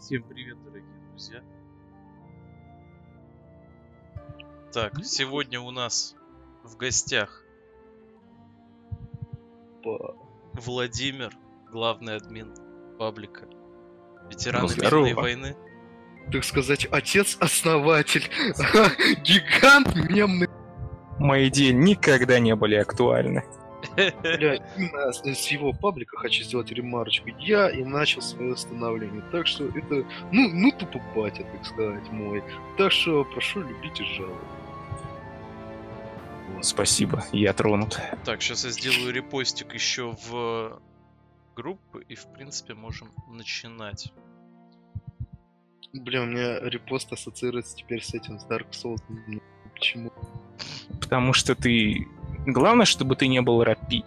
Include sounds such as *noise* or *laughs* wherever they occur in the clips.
Всем привет, дорогие друзья. Так, сегодня у нас в гостях. Владимир, главный админ паблика. Ветеран Ну, мемной войны. Так сказать, отец-основатель. *laughs* Гигант мемный. Мои идеи никогда не были актуальны. Бля, именно с его паблика хочу сделать ремарочку. Я и начал свое становление. Так что это, ну, ну тупо батя, так сказать, мой. Так что прошу любить и жаловать. Вот. Спасибо, я тронут. Так, сейчас я сделаю репостик еще в группу, и в принципе можем начинать. Бля, у меня репост ассоциируется теперь с этим, с Dark Souls. Почему? Потому что ты... Главное, чтобы ты не был рапи...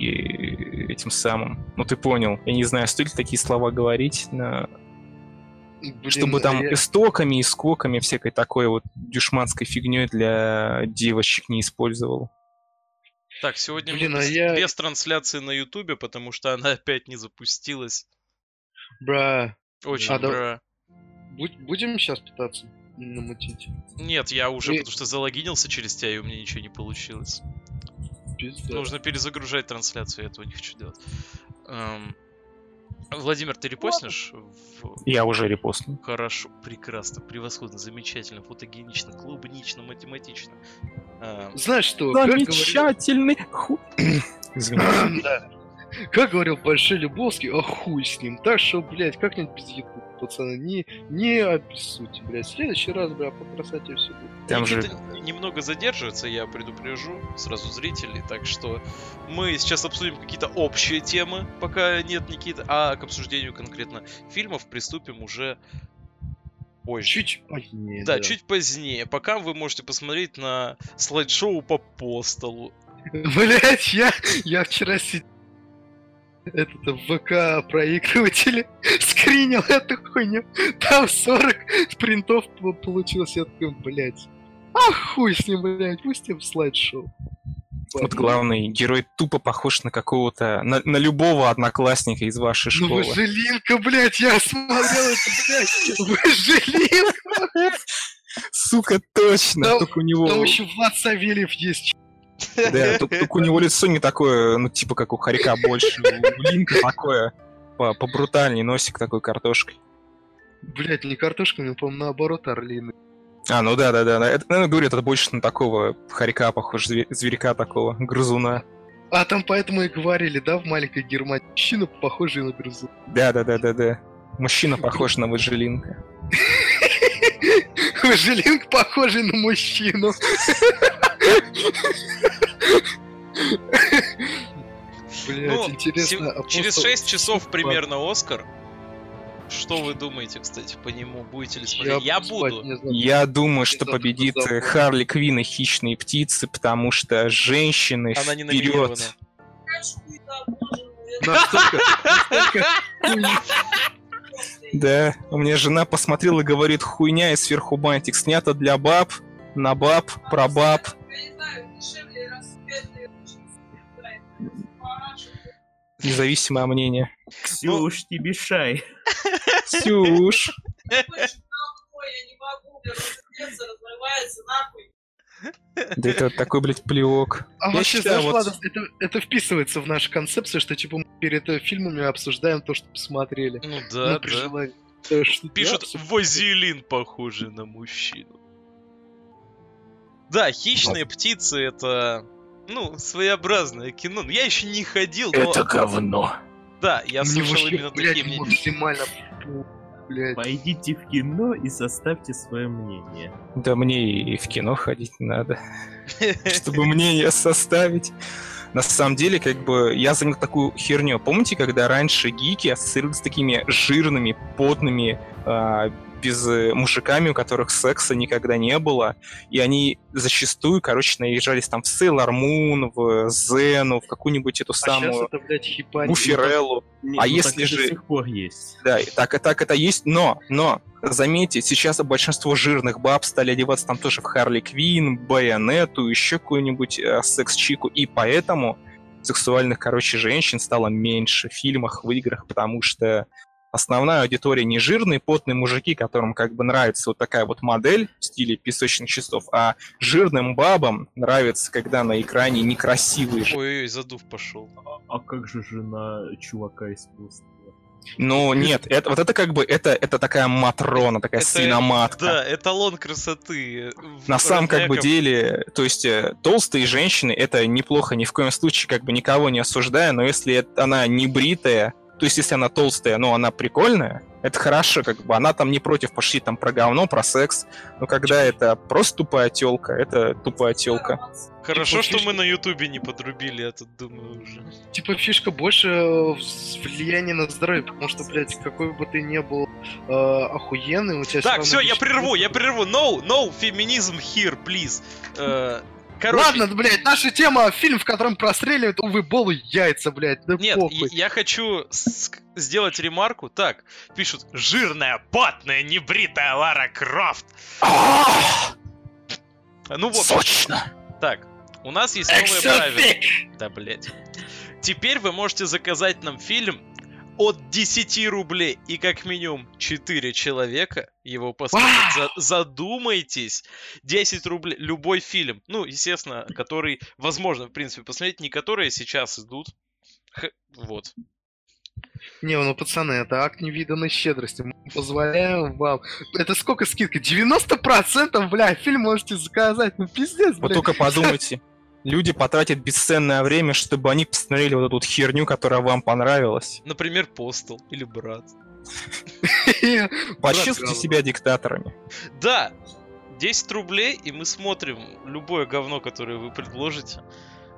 этим самым. Ну ты понял. Я не знаю, стоит ли такие слова говорить, но... Блин, чтобы там я- истоками и скоками всякой такой вот дюшманской фигней для девочек не использовал. Так, сегодня Блин, а без, я- без трансляции на Ютубе, потому что она опять не запустилась. Бра, Очень А, да- бра. будь- будем сейчас пытаться намутить? Нет, я уже И- потому что залогинился через тебя, и у меня ничего не получилось. Пизда. Нужно перезагружать трансляцию, я этого не хочу делать. Эм, Владимир, ты репостнешь? в- Я уже репостнул. Хорошо, прекрасно, превосходно, замечательно, фотогенично, клубнично, математично. Эм, Знаешь что, Замечательный ху... *coughs* Как говорил Большой Любовский, а хуй с ним. Так что, блядь, как-нибудь без еды, пацаны. Не, не обессудьте, блядь. В следующий раз, бля, по красоте все будет. Там же немного задерживается, я предупрежу сразу зрителей, так что мы сейчас обсудим какие-то общие темы, пока нет Никиты, а к обсуждению конкретно фильмов приступим уже позже. Чуть позднее. Да, чуть позднее. Пока вы можете посмотреть на слайд-шоу по постолу. Блять, я, я вчера сидел этот ВК проигрывателе *laughs* скринил эту хуйню. Там 40 принтов по- получилось. Я такой, блять. А хуй с ним, блядь, пусть им слайд-шоу. вот главный герой тупо похож на какого-то... На, на любого одноклассника из вашей Ну школы. выжилинка, блядь, я смотрел это, блядь, выжилинка. Сука, точно! Там- только у него... Там еще Влад Савельев есть. Да, *laughs* только, у него лицо не такое, ну, типа, как у Харька больше. У Линка такое по- побрутальней, носик такой картошкой. Блядь, не картошка, мне, по-моему, наоборот, орлины. А, ну да, да, да. Это, наверное, говорю, это больше на такого хорька похож, зве- зверька такого, грызуна. А там поэтому и говорили, да, в маленькой Германии. Мужчина, похожий на грызу. Да, да, да, да, да. Мужчина похож на выжилинка. *laughs* Выжилинка, похожий на мужчину. *laughs* Блять, Ну, интересно. се- через апостол 6 часов примерно Оскар. Что вы думаете, кстати, по нему? Будете ли смотреть? Я, спать буду. Я думаю, что победит э, Харли Квин и Хищные птицы, потому что женщины Она не вперед. Настолько, настолько хуй- Да, у меня жена посмотрела и говорит, хуйня и сверху бантик снято для баб, на баб, про баб. Независимое мнение. Ксюш, не мешай. Ксюш. Да это такой, блядь, плевок. А Я вообще, считаю, знаешь, вот- ладно, это, это вписывается в нашу концепцию, что типа мы перед э, фильмами обсуждаем то, что посмотрели. Ну Ну, да, при да. желании. То, что Пишут, Вазелин похожий на мужчину. Да, хищные птицы это, ну, своеобразное кино. Ну, Я еще не ходил, но говно. да, я Мне слышал вообще, именно блядь, такие мнения. максимально блядь. Пойдите в кино и составьте свое мнение. Да мне и в кино ходить не надо, *laughs* чтобы мнение составить. На самом деле, как бы, я заметил такую херню. Помните, когда раньше гики ассоциировались с такими жирными, потными, а, без э, мужиками, у которых секса никогда не было, и они зачастую, короче, наезжались там в Sailor Moon, в Зену, в какую-нибудь эту А самую это, блядь, хипарь. Буфереллу. Не, А ну если же- до сих пор есть. Да, так, так это есть, но, но, заметьте, сейчас большинство жирных баб стали одеваться там тоже в Харли Квин, Байонету, еще какую-нибудь э, секс-чику, и поэтому сексуальных, короче, женщин стало меньше в фильмах, в играх, потому что основная аудитория не жирные, потные мужики, которым как бы нравится вот такая вот модель в стиле песочных часов, а жирным бабам нравится, когда на экране некрасивые. Ой-ой, задув пошел. А, а как же жена чувака из пустого? Ну, нет, это, вот это как бы, это, это такая матрона, такая Это- свиноматка. Да, эталон красоты. в На самом как бы деле, то есть э, толстые женщины, это неплохо, ни в коем случае как бы никого не осуждаю, но если это- она не бритая, то есть если она толстая, но она прикольная, это хорошо, как бы она там не против пошли там про говно, про секс, но когда это просто тупая телка, это тупая телка. Хорошо, Типа что фишка- мы на Ютубе не подрубили это, думаю, уже. Типа фишка больше влияние на здоровье, потому что, блядь, какой бы ты ни был э, охуенный, у тебя Так, все, я прерву, я прерву. No, no, феминизм here, please. Э, Короче, Ладно, блядь, наша тема фильм, в котором простреливают увы болу яйца, блядь, да Нет, похуй. я хочу сделать ремарку. Так, пишут, жирная, потная, небритая Лара Крофт. Ну вот, Сочно! так, у нас есть новые правила. Да, блять. Теперь вы можете заказать нам фильм от 10 рублей и как минимум 4 человека его посмотреть. За- задумайтесь. 10 рублей. Любой фильм. Ну, естественно, который возможно, в принципе, посмотреть. Не которые сейчас идут. Х- вот. Не, ну, пацаны, это акт невиданной щедрости. Мы позволяем вам... Это сколько скидка? 90%, бля, фильм можете заказать. Ну, пиздец, Вот блядь. только подумайте, люди потратят бесценное время, чтобы они посмотрели вот эту вот херню, которая вам понравилась. Например, Постол или Брат. *laughs* Почувствуйте себя диктаторами. Да, 10 рублей, и мы смотрим любое говно, которое вы предложите.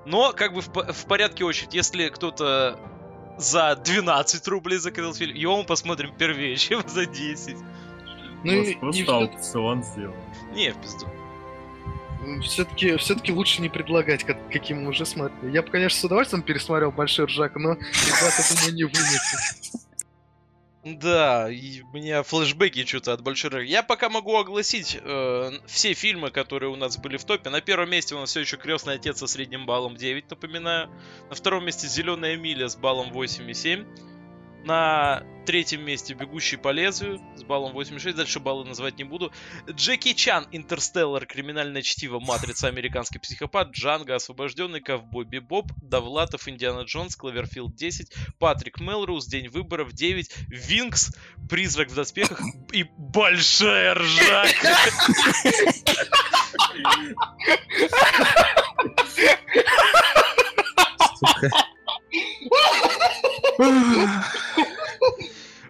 Но, как бы в, в порядке очереди, если кто-то за 12 рублей заказал фильм, его мы посмотрим первее, чем *laughs* за 10. Ну, и- просто и аукцион сделан. Не, в пизду. Все-таки, все-таки лучше не предлагать, как, каким мы уже смотрели. Я бы, конечно, с удовольствием пересмотрел Большой Ржак, но ребята, думаю, не вынесут. Да, и у меня флешбеки что-то от большой Ры. Я пока могу огласить э, все фильмы, которые у нас были в топе. На первом месте у нас все еще Крестный отец со средним баллом 9, напоминаю. На втором месте Зеленая миля с баллом 8,7. На третьем месте Бегущий по лезвию с баллом 8,6. Дальше баллы называть не буду. Джеки Чан, Интерстеллар, Криминальное чтиво, Матрица, Американский психопат, Джанго, Освобожденный, Ковбой Бибоп, Довлатов, Индиана Джонс, Кловерфилд 10, Патрик Мелроуз, День выборов 9, Винкс, Призрак в доспехах и Большая ржака. Сука.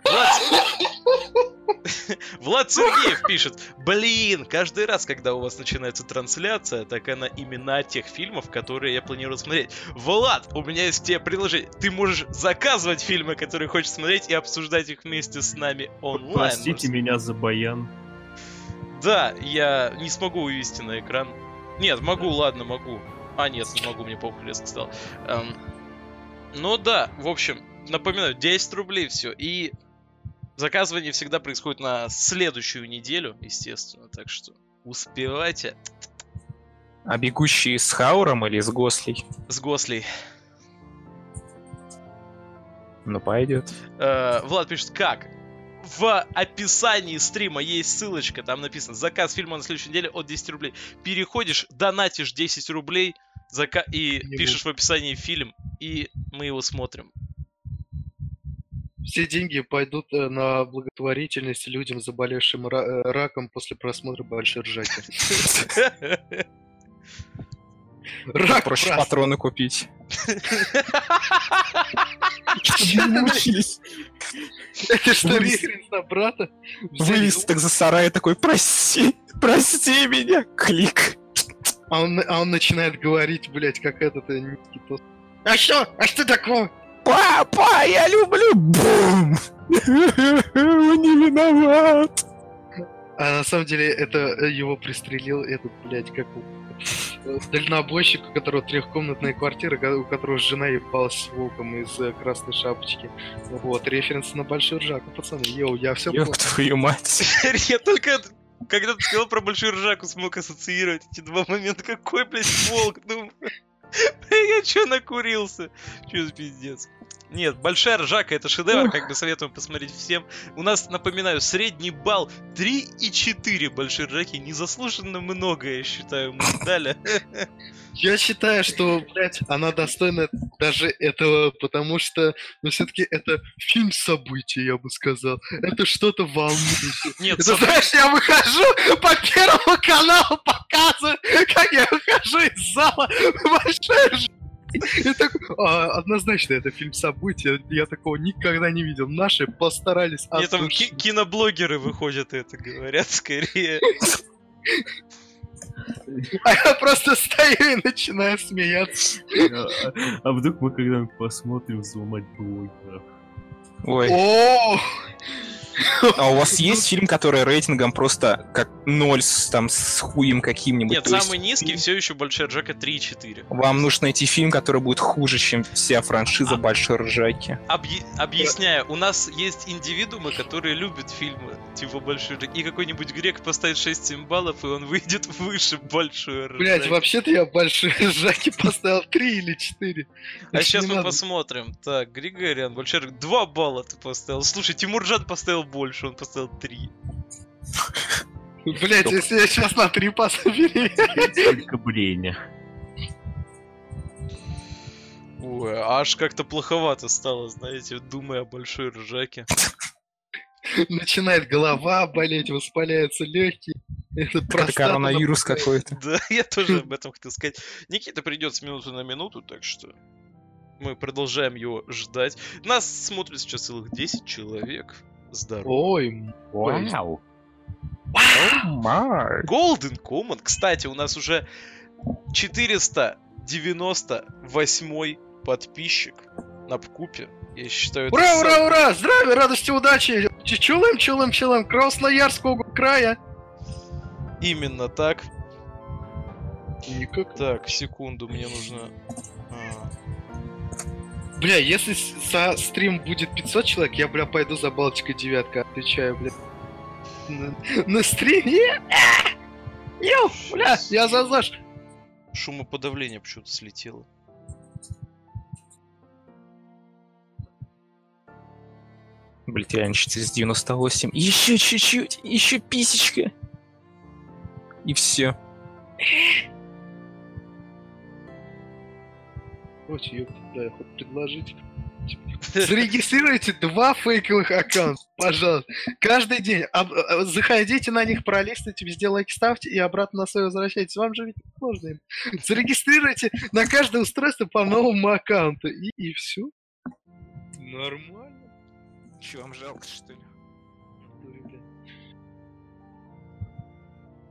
Влад... Влад Сергеев пишет, блин, каждый раз, когда у вас начинается трансляция, так она именно от тех фильмов, которые я планирую смотреть. Влад, у меня есть тебе предложение. Ты можешь заказывать фильмы, которые хочешь смотреть, и обсуждать их вместе с нами онлайн. Простите меня за баян. Да, я не смогу вывести на экран. Нет, могу, ладно, могу. А, нет, не могу, мне похуй резко стал. Эм, ну да, в общем, напоминаю, 10 рублей все. И заказывание всегда происходит на следующую неделю, естественно. Так что успевайте А бегущие с Хауром или с Гослей? с Гослей. Ну, пойдет. Э, Влад пишет, как? В описании стрима есть ссылочка, там написано заказ фильма на следующей неделе от 10 рублей. Переходишь, донатишь 10 рублей зака- и Не пишешь в описании фильм, и мы его смотрим. Все деньги пойдут э, на благотворительность людям, заболевшим ра- э, раком после просмотра Большой Ржаки. *laughs* Рак Проще патроны купить. Это что, референс на брата? Вылез так за сарай такой, прости, прости меня, клик. А он, а он начинает говорить, блядь, как этот э, Никитос. А что? А что такое? Папа, я люблю Бум! Он не виноват. А на самом деле это э, его пристрелил этот, блядь, как у- э, дальнобойщик, у которого трехкомнатная квартира, у которого жена ебалась с волком из красной шапочки. Вот, референс на большой ржаку, пацаны. Йоу, я все Ёб твою мать. *laughs* Я только когда ты сказал про большую ржаку, смог ассоциировать эти два момента. Какой, блядь, волк? Ну, *laughs* я чё накурился? Чё за пиздец? Нет, большая ржака это шедевр, как бы советуем посмотреть всем. У нас, напоминаю, средний балл 3,4 большой ржаки. Незаслуженно много, я считаю, мы дали. Я считаю, что, блядь, она достойна даже этого, потому что, ну, все-таки это фильм событий, я бы сказал. Это что-то волнующее. *laughs* Нет, Это, соб- знаешь, я выхожу по первому каналу, показываю, как я выхожу из зала *laughs* и «А, однозначно, это фильм события. Я такого никогда не видел. Наши постарались Мне там киноблогеры выходят и это говорят скорее. А я просто стою и начинаю смеяться. А, а вдруг мы когда-нибудь посмотрим взломать блогеров? Ой. О, А у вас есть фильм, который рейтингом просто как ноль с, там, с хуем каким-нибудь? Нет, То есть самый низкий все еще большая ржака 3,4. Вам нужно найти фильм, который будет хуже, чем вся франшиза А. Большой Ржаки. Объ- Объясняю, у нас есть индивидуумы, которые любят фильмы типа большой ржаки. И какой-нибудь грек поставит 6-7 баллов, и он выйдет выше большой ржаки. блять, вообще-то я большие жаки поставил 3 или 4. А сейчас мы посмотрим. Так, Григориан, большой ржак, 2 балла ты поставил. Слушай, Тимуржан поставил больше, он поставил 3. Блять, если я сейчас на 3 поставлю, Только Бреня. Ой, аж как-то плоховато стало, знаете, думая о большой ржаке. начинает голова болеть, воспаляются легкие. Это Это коронавирус какой-то. Да, я тоже об этом хотел сказать. Никита придет с минуты на минуту, так что мы продолжаем его ждать. Нас смотрит сейчас целых 10 человек. Здорово. Ой, Вау. Golden Common, кстати, у нас уже 498 подписчик на Пкупе. Я считаю, это Ура, сам- ура, ура! Здравия, радости, удачи! Чулым, чулым, чулым, Красноярского края! Именно так. Никак. Так, секунду, мне нужно... Бля, если со стрим будет 500 человек, я, бля, пойду за Балтика девятка, отвечаю, бля. На, на стриме? А! Йоу, бля, я за Заш. Шумоподавление почему-то слетело. Блять, реально 498. Еще чуть-чуть, еще писечка. И все. Короче, ёпта, я хоть предложить. *laughs* Зарегистрируйте два фейковых аккаунта, пожалуйста. Каждый день. Об- э, заходите на них, пролистывайте, везде лайки ставьте и обратно на свой возвращайтесь. Вам же ведь не сложно им. Зарегистрируйте на каждое устройство по новому аккаунту. И, и все. Нормально. Че, вам жалко, что ли?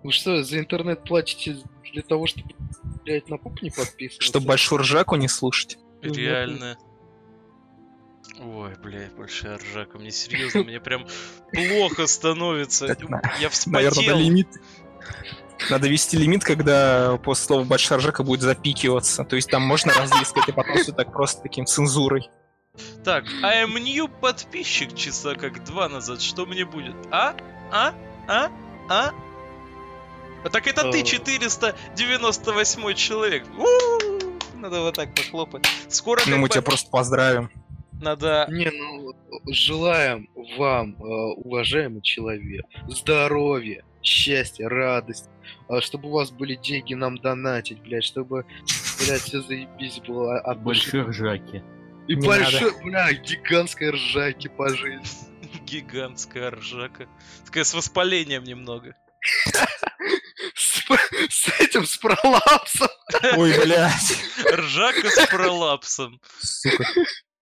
Вы что, за интернет платите для того, чтобы, блядь, на пуп не подписываться? Чтобы большую ржаку не слушать. Ну. Реально. Ой, блядь, большая ржака. Мне серьезно, мне прям плохо становится. Я Наверное, вспотел. надо лимит. Надо вести лимит, когда после слова большая ржака будет запикиваться. То есть там можно разъискать, а потом все так просто таким цензурой. Так, I'm new подписчик часа как два назад. Что мне будет? А? А? А? А? А так это ты, Э. 498 человек. У-у-у. Надо вот так похлопать. Скоро Ну, мы тебя просто поздравим. надо... Не, ну, желаем вам, э, уважаемый человек, здоровья, счастья, радости, э, чтобы у вас были деньги нам донатить, блядь, чтобы, блядь, все заебись было. От Большой ржаки. И Не большой, бля, гигантской ржаки по жизни. *laughs* Гигантская ржака. Такая с воспалением немного. *laughs* С, с этим, с пролапсом. Ой, блядь. Ржака с пролапсом. Сука.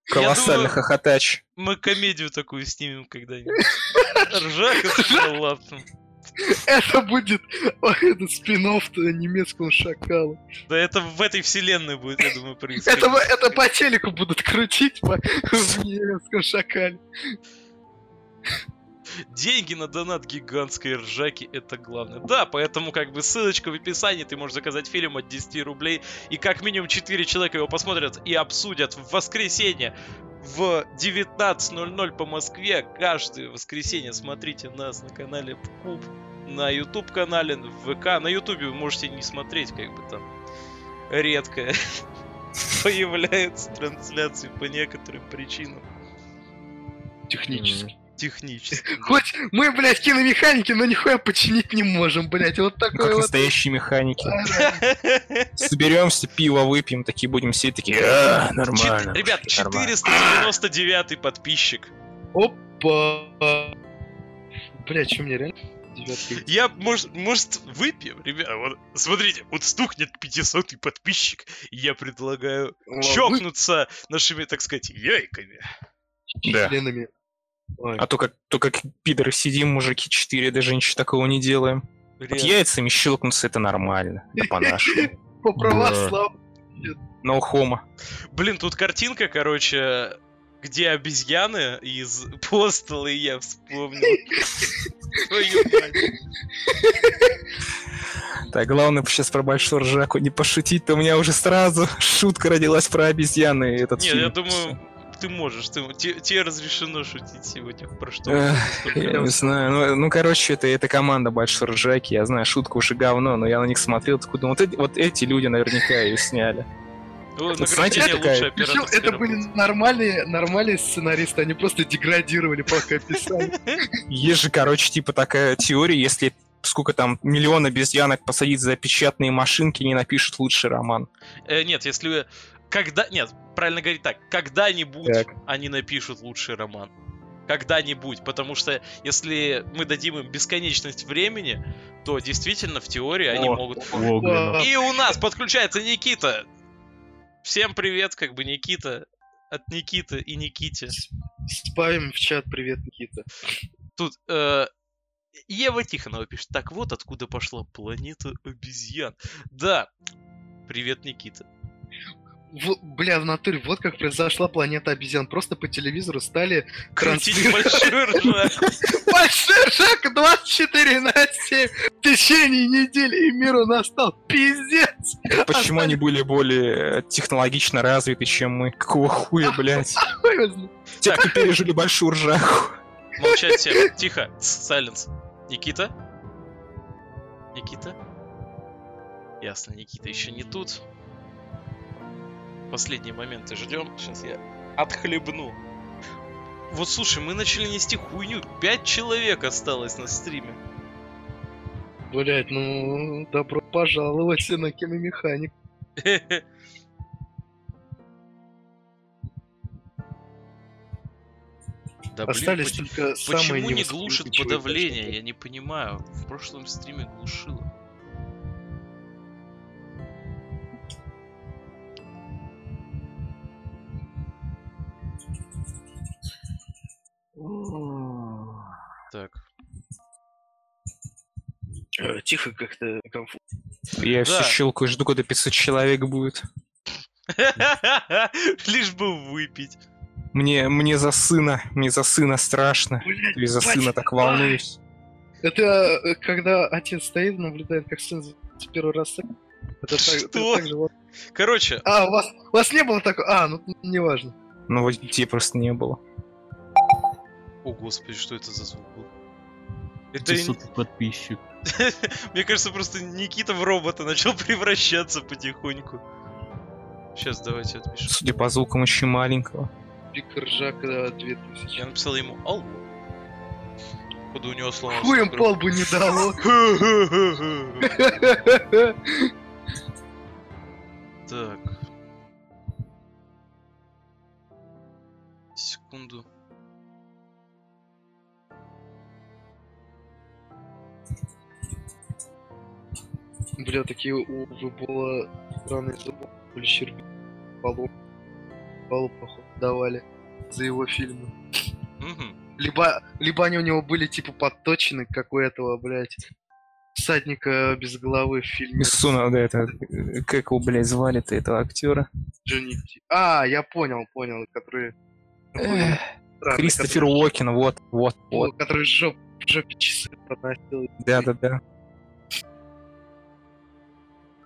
Колоссальный думаю- хохотач. Мы комедию такую снимем когда-нибудь. Ржака с *laughs* пролапсом. Это будет ой, это спин немецкому шакалу. Да это в этой вселенной будет, я думаю, происходить. Это, это по телеку будут крутить по, в немецком шакале. Деньги на донат гигантской ржаки это главное. Да, поэтому как бы ссылочка в описании, ты можешь заказать фильм от 10 рублей, и как минимум 4 человека его посмотрят и обсудят в воскресенье в 19.00 по Москве. Каждое воскресенье смотрите нас на канале Пкуб, на YouTube канале, в ВК. На YouTube вы можете не смотреть, как бы там редко. *laughs* появляется трансляции по некоторым причинам. Технически. Технически. Хоть мы, блядь, киномеханики, но нихуя починить не можем, блядь. Вот такой Как вот. настоящие механики. *laughs* Соберемся, пиво выпьем, такие будем сидеть, такие, «А, нормально. Ребят, нормально». 499 подписчик. Опа. Блядь, что мне реально? Девятка. Я, может, может, выпьем, ребят? Вот, смотрите, вот стукнет 500 подписчик, и я предлагаю О, чокнуться нашими, так сказать, яйками. Да. членами. Ой. А то как, то как пидоры сидим, мужики четыре, даже ничего такого не делаем. Вот Реально. яйцами щелкнуться это нормально. Да *laughs* по-нашему. По православному. No homo. Блин, тут картинка, короче, где обезьяны из Постала, и я вспомнил. Так, главное сейчас про большую ржаку не пошутить, то у меня уже сразу шутка родилась про обезьяны и этот Не, фильм. я думаю, ты можешь, ты, те- тебе разрешено шутить сегодня про что. Я не знаю. Ну, ну, короче, это, это команда Большой Ржаки. Я знаю, шутка уже говно, но я на них смотрел, такой думал, вот эти, вот эти люди наверняка ее сняли. Ну, это, знаете, такая- Причем это были нормальные, нормальные сценаристы, они просто деградировали, пока писали. Есть же, короче, типа такая теория, если сколько там миллион обезьянок посадить за печатные машинки, не напишут лучший роман. Э, нет, если... Когда... Нет, правильно говорить так. Когда-нибудь Так. они напишут лучший роман. Когда-нибудь. Потому что если мы дадим им бесконечность времени, то действительно в теории они О. могут... Гоблинов. И у нас подключается Никита. Всем привет, как бы Никита. От Никиты и Никите. Спавим в чат, привет, Никита. Тут э, Ева Тихонова пишет. Так вот откуда пошла планета обезьян. Да. Привет, Никита. В- бля, в натуре, вот как произошла планета обезьян. Просто по телевизору стали Крутить транслировать большой ржак. *laughs* Большой шаг 24 на 7 в течение недели, и миру настал пиздец. Почему они были более технологично развиты, чем мы? Какого хуя, блядь? *laughs* Кто пережили большую ржаку. Молчать всем. Тихо. Сайленс. Никита? Никита? Ясно, Никита еще не тут. Последние моменты ждем. Сейчас я отхлебну. Вот слушай, мы начали нести хуйню. Пять человек осталось на стриме. Блять, ну, добро пожаловать на киномеханик. *laughs* Да блин, Остались поч- только самые почему не глушит подавление? Я не понимаю. В прошлом стриме глушило. Так. Э, Тихо как-то комфортно. Я Да. все щелкаю, жду, когда 500 человек будет. *laughs* Лишь бы выпить. Мне, мне за сына, мне за сына страшно. Блядь, И за сына так волнуюсь. Это э, когда отец стоит, наблюдает, как сын первый раз. Это так, это Что? так же вот. Короче, А, у вас, у вас не было такого? А, ну неважно. Но вот детей просто не было. О господи, что это за звук был? Это, 500 подписчик. *laughs* мне кажется, просто Никита в робота начал *laughs* превращаться потихоньку. Сейчас давайте отпишем. Судя по звукам, очень маленького. Пик ржака да, 2000. Я написал ему алло. Походу у него сломался. Хуем пол бы не дало. *laughs* Так. Секунду. Бля, такие у Выбола странные зубы. Были щерби. Балу. Балу, походу, давали за его фильмы. Либо, либо они у него были типа подточены, как у этого, блядь, всадника без головы в фильме Миссуна, да, это... Как его, блядь, звали-то, этого актера? Джонни. А, я понял, понял, который... Кристофер который- Уокен, вот, вот, вот. Вот, который жоп, в жопе часы проносил. Да-да-да.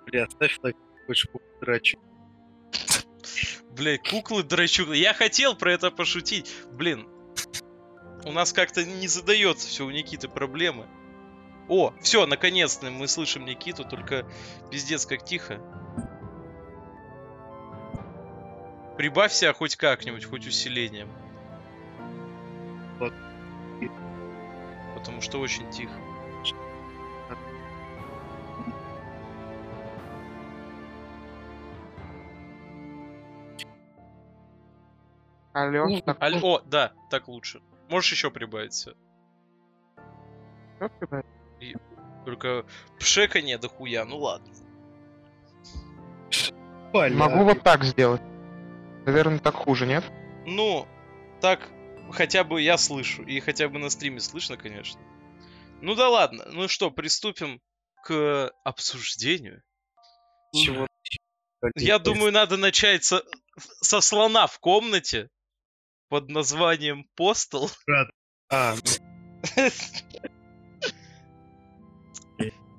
Бля, ставь лайк, хочешь драчу. Блядь, куклы драчу. Я хотел про это пошутить. Блин, у нас как-то не задается все у Никиты проблемы. О, все, наконец-то мы слышим Никиту, только пиздец как тихо. Прибавься хоть как-нибудь, хоть усилением. Вот. Потому что очень тихо. Алло, так, Аль- О, да, так лучше. Можешь еще прибавить всё. всё, ребят? Только пшеканье дохуя, ну ладно. Поляки. Могу вот так сделать. Наверное, так хуже, нет? Ну, так хотя бы я слышу. И хотя бы на стриме слышно, конечно. Ну да ладно. Ну что, приступим к обсуждению. Чего? Я думаю, надо начать со, со слона в комнате под названием Постол. А,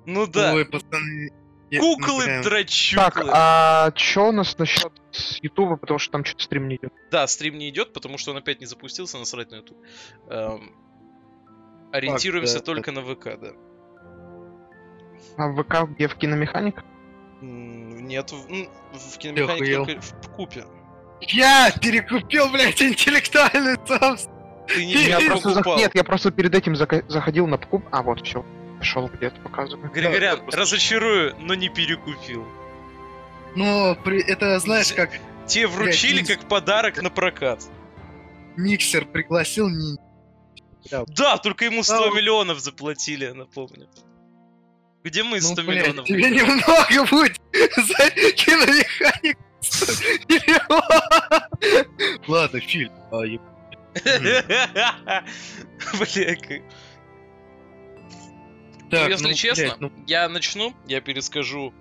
Ну да, ой, пацаны. я- ну, куклы прям- Так, а чё у нас насчет Ютуба, потому что там что-то стрим не идет? Да, стрим не идет, потому что он опять не запустился, насрать на YouTube. Эм, ориентируемся да, только на ВК, да. А в ВК где в киномеханик? Нет, в, в киномеханике только в купе. Я перекупил, блядь, интеллектуальный собственно. Ты не Я просто покупал. Нет, я просто перед этим зака- заходил на покуп. А, вот, все. Пошел где-то показываю. Григорян, Да, просто- разочарую, но не перекупил. Но при- это, знаешь, как Тебе вручили Блядь, как подарок на прокат. миксер пригласил не... Да, только ему 100 Да. миллионов заплатили, напомню. Где мы 100 Ну, блядь, миллионов? тебе немного будет *laughs* за киномеханик. 100 миллионов. Ладно, фильм. А, *laughs* Бля, как- Так, Ну, если ну, честно, блядь, ну, я начну, я перескажу.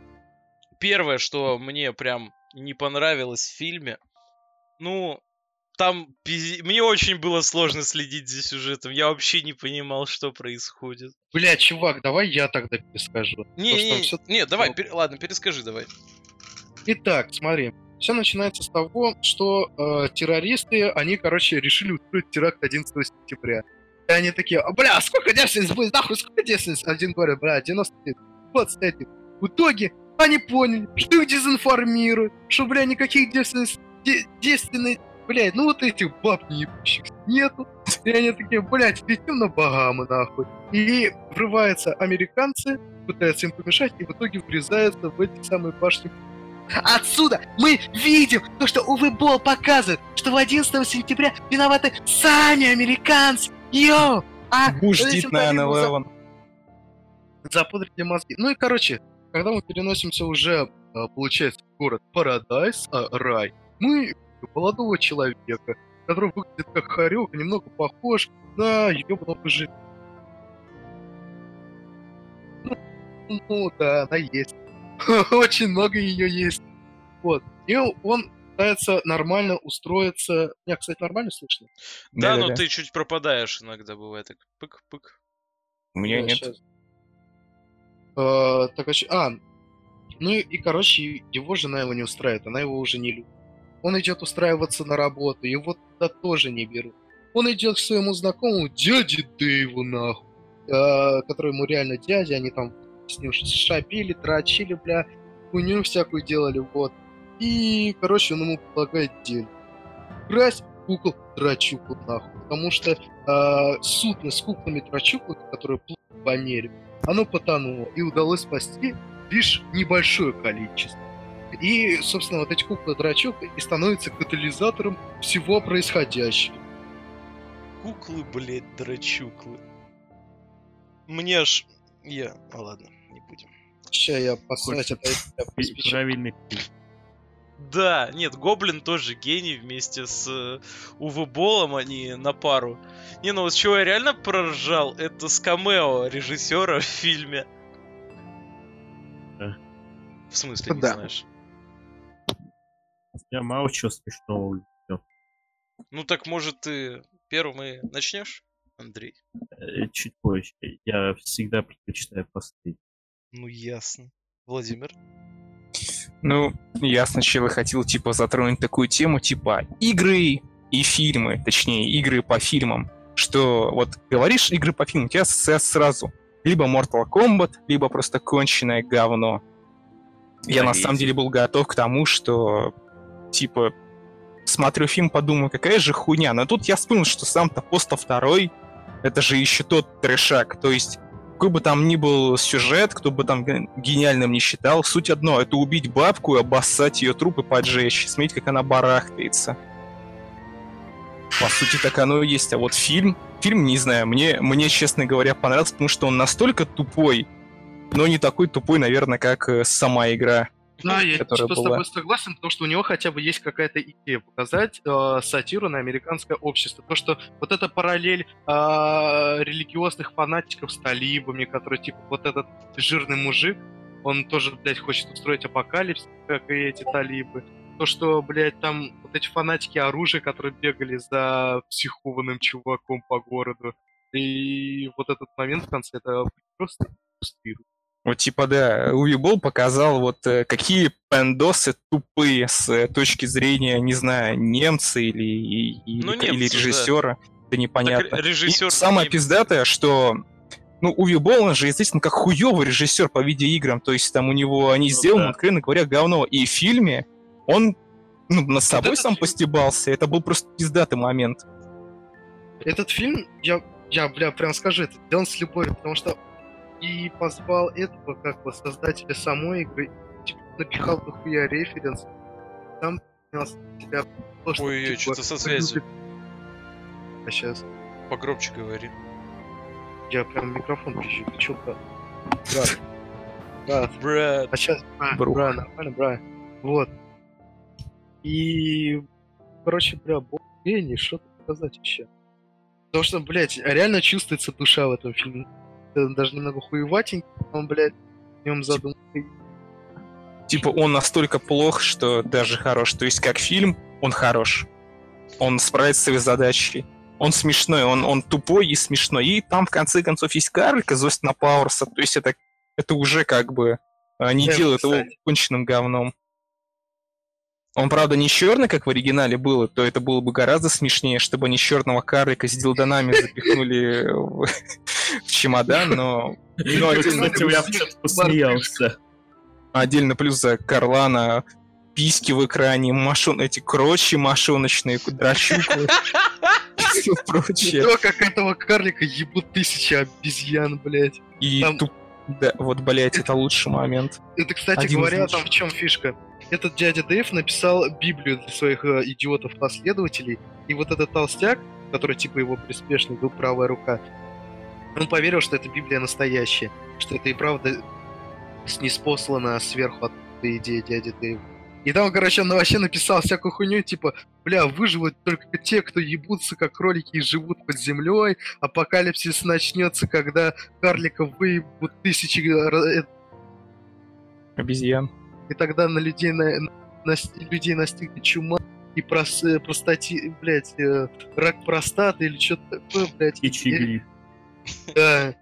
Первое, что мне прям не понравилось в фильме, ну, там пизи- мне очень было сложно следить за сюжетом. Я вообще не понимал, что происходит. Бля, чувак, давай я тогда перескажу. Не, что не, всё- не, давай, ну. пер- ладно, перескажи давай. Итак, смотри. Все начинается с того, что э, террористы, они, короче, решили устроить теракт 11 сентября. И они такие, «А, бля, сколько девственниц будет? Нахуй, сколько девственниц? Один говорит, бля, 99, 21. В итоге они поняли, что их дезинформируют, что, бля, никаких девственниц, де- девственниц, блядь, ну вот этих баб не ебущих нету. И они такие, блядь, летим на Багамы, нахуй. И врываются американцы, пытаются им помешать, и в итоге врезаются в эти самые башни Отсюда мы видим то, что Увебол показывает, что в 11 сентября виноваты сами американцы. Йоу! А Буш дит на таким за- 11. запудрили мозги. Ну и короче, когда мы переносимся уже, а, получается, в город Парадайс, а, рай, мы молодого человека, который выглядит как хорек, немного похож на ебаного же. Ну, ну да, она есть. *laughs* Очень много ее есть. Вот. И он пытается нормально устроиться. Меня, кстати, нормально слышно? Да, но ты чуть пропадаешь иногда, бывает так. Пык-пык. У меня Да, нет. Э, так, а а, ну и, и, короче, его жена его не устраивает, она его уже не любит. Он идет устраиваться на работу, его туда тоже не берут. Он идет к своему знакомому дяде Дэйву, нахуй, э, который ему реально дядя, они там с ним шапили, дрочили, бля, хуйню всякую делали, вот. И, короче, он ему предлагает дель. Красть кукол драчуку, нахуй. Потому что э, судно с куклами драчуками, которые плывут в Америку, оно потонуло, и удалось спасти лишь небольшое количество. И, собственно, вот эти куклы драчук и становятся катализатором всего происходящего. Куклы, блядь, драчуклы. Мне аж... Я... А, ладно, не будем. Сейчас я посрать *laughs* это Правильный. Да, нет, Гоблин тоже гений вместе с э, Уве Болом, они на пару. Не, ну вот с чего я реально проржал, это с камео режиссера в фильме. Да. В смысле, не Да. знаешь? Я мало чего смешного увидел. Ну так, может, ты первым и начнешь, Андрей? Э, Чуть позже. Я всегда предпочитаю посты. Ну, ясно. Владимир? Ну, я сначала хотел, типа, затронуть такую тему, типа, игры и фильмы, точнее, игры по фильмам. Что вот говоришь игры по фильму, у тебя ассоциация сразу либо Mortal Kombat, либо просто конченое говно. Я на самом деле был готов к тому, что, типа, смотрю фильм, подумаю, какая же хуйня. Но тут я вспомнил, что сам-то Поста второй, это же еще тот трешак. То есть, какой бы там ни был сюжет, кто бы там ге- гениальным не считал, суть одно, это убить бабку обоссать ее труп и поджечь. Смотреть, как она барахтается. По сути, так оно и есть. А вот фильм, фильм, не знаю, мне, мне, честно говоря, понравился, потому что он настолько тупой, но не такой тупой, наверное, как э, сама игра. Да, я которая типа с была. тобой согласен, потому что у него хотя бы есть какая-то идея показать э, сатиру на американское общество. То, что вот эта параллель э, религиозных фанатиков с талибами, которые типа вот этот жирный мужик, он тоже, блядь, хочет устроить апокалипсис, как и эти талибы. То, что, блядь, там вот эти фанатики оружия, которые бегали за психованным чуваком по городу. И вот этот момент в конце, это просто иллюстрирует. Вот типа, да, Уви Болл показал вот э, какие пендосы тупые с э, точки зрения, не знаю, немца или, и- или, Ну, или немцы, да. режиссера. Это непонятно. Так, И режиссер... самое пиздатое, что ну, Уви Болл, он же известен как хуёвый режиссер по видеоиграм, то есть там у него они Ну сделаны, да. откровенно говоря, говно. И в фильме он ну, над собой сам фильм- постебался, это был просто пиздатый момент. Этот фильм, я, я, бля, прям скажу, это сделан с любовью, потому что и позвал этого, как бы, создателя самой игры, типа, напихал дохуя референс, там с себя то, что, Ой-ой, типа, что-то со связью. А сейчас Погромче говори. я прям микрофон пищу, ты чё, брат? Брат, брат, Брат. а сейчас, бра, Брух. бра, нормально, бра, вот. И, короче, бля, бог гений, что сказать вообще? Потому что, блядь, реально чувствуется душа в этом фильме. Даже немного хуеватенький, он, блядь, в нем задумка. Типа он настолько плох, что даже хорош. То есть как фильм, он хорош. Он справится с своей задачей. Он смешной, он, он тупой и смешной. И там, в конце концов, есть карлик из Остина Пауэрса. То есть это, это уже как бы а, не Да, делает его кстати. конченным говном. Он, правда, не черный, как в оригинале было, то это было бы гораздо смешнее, чтобы они черного карлика с дилдонами запихнули в, чемодан, но Ну, отдельно кстати, я посмеялся. Отдельно плюс за Карлана письки в экране, машин, эти крочи машиночные, драчуклы и все прочее. То, как этого карлика ебут тысячи обезьян, блядь. И Там- туп- Да, вот, блядь, это лучший момент. Это, кстати Один говоря, там в чем фишка? Этот дядя Дэйв написал Библию для своих э, идиотов-последователей, и вот этот толстяк, который типа его приспешный, был правая рука, он поверил, что эта Библия настоящая, что это и правда с- неспослана сверху от идея дяди Дэйва. И там, короче, он вообще написал всякую хуйню, типа, бля, выживут только те, кто ебутся как кролики и живут под землей, апокалипсис начнется, когда карликов выебут тысячи э, Обезьян. и тогда на людей, на, нас- людей настигнет чума и прос, э, простати, блядь, э, рак простаты или что-то такое, блядь. И- гриль. Да.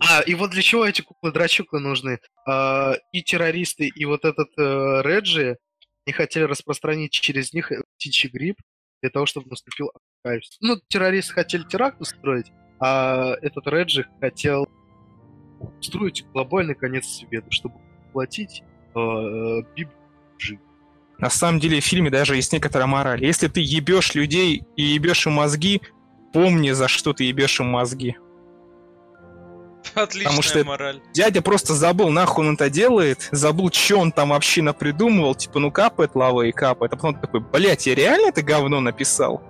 А, и вот для чего эти куклы-драчуклы нужны? А, и террористы, и вот этот э, Реджи не хотели распространить через них птичий грипп для того, чтобы наступил апокалипсис. Ну, террористы хотели теракт устроить, а этот Реджи хотел устроить глобальный конец света, чтобы платить э, Библию На самом деле в фильме даже есть некоторая мораль. Если ты ебешь людей и ебешь им мозги, помни, за что ты ебешь им мозги. Отличная что это- мораль. Дядя просто забыл, нахуй он это делает, забыл, что он там вообще напридумывал, типа, ну капает лава и капает, а потом такой, блять, я реально это говно написал?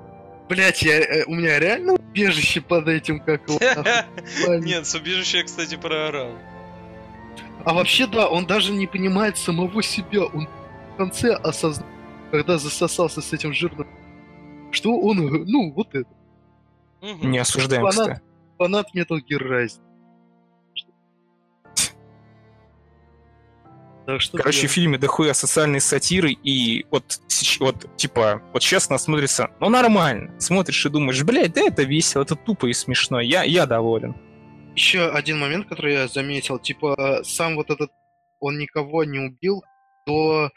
Блять, я, э, у меня реально убежище под этим, как. Нет, с убежища я, кстати, проорал. А вообще, да, он даже не понимает самого себя. Он в конце осознал, когда засосался с этим жирным, что он, ну, вот это, Мгм. Не осуждаем, Фанат. кстати. фанат Metal Gear Rising. Так что, Короче, бля, в фильме дохуя социальной сатиры, и вот, вот, типа, вот честно смотрится, ну, нормально. Смотришь и думаешь, блядь, да это весело, это тупо и смешно, я, я доволен. Еще один момент, который я заметил, типа, сам вот этот, он никого не убил до,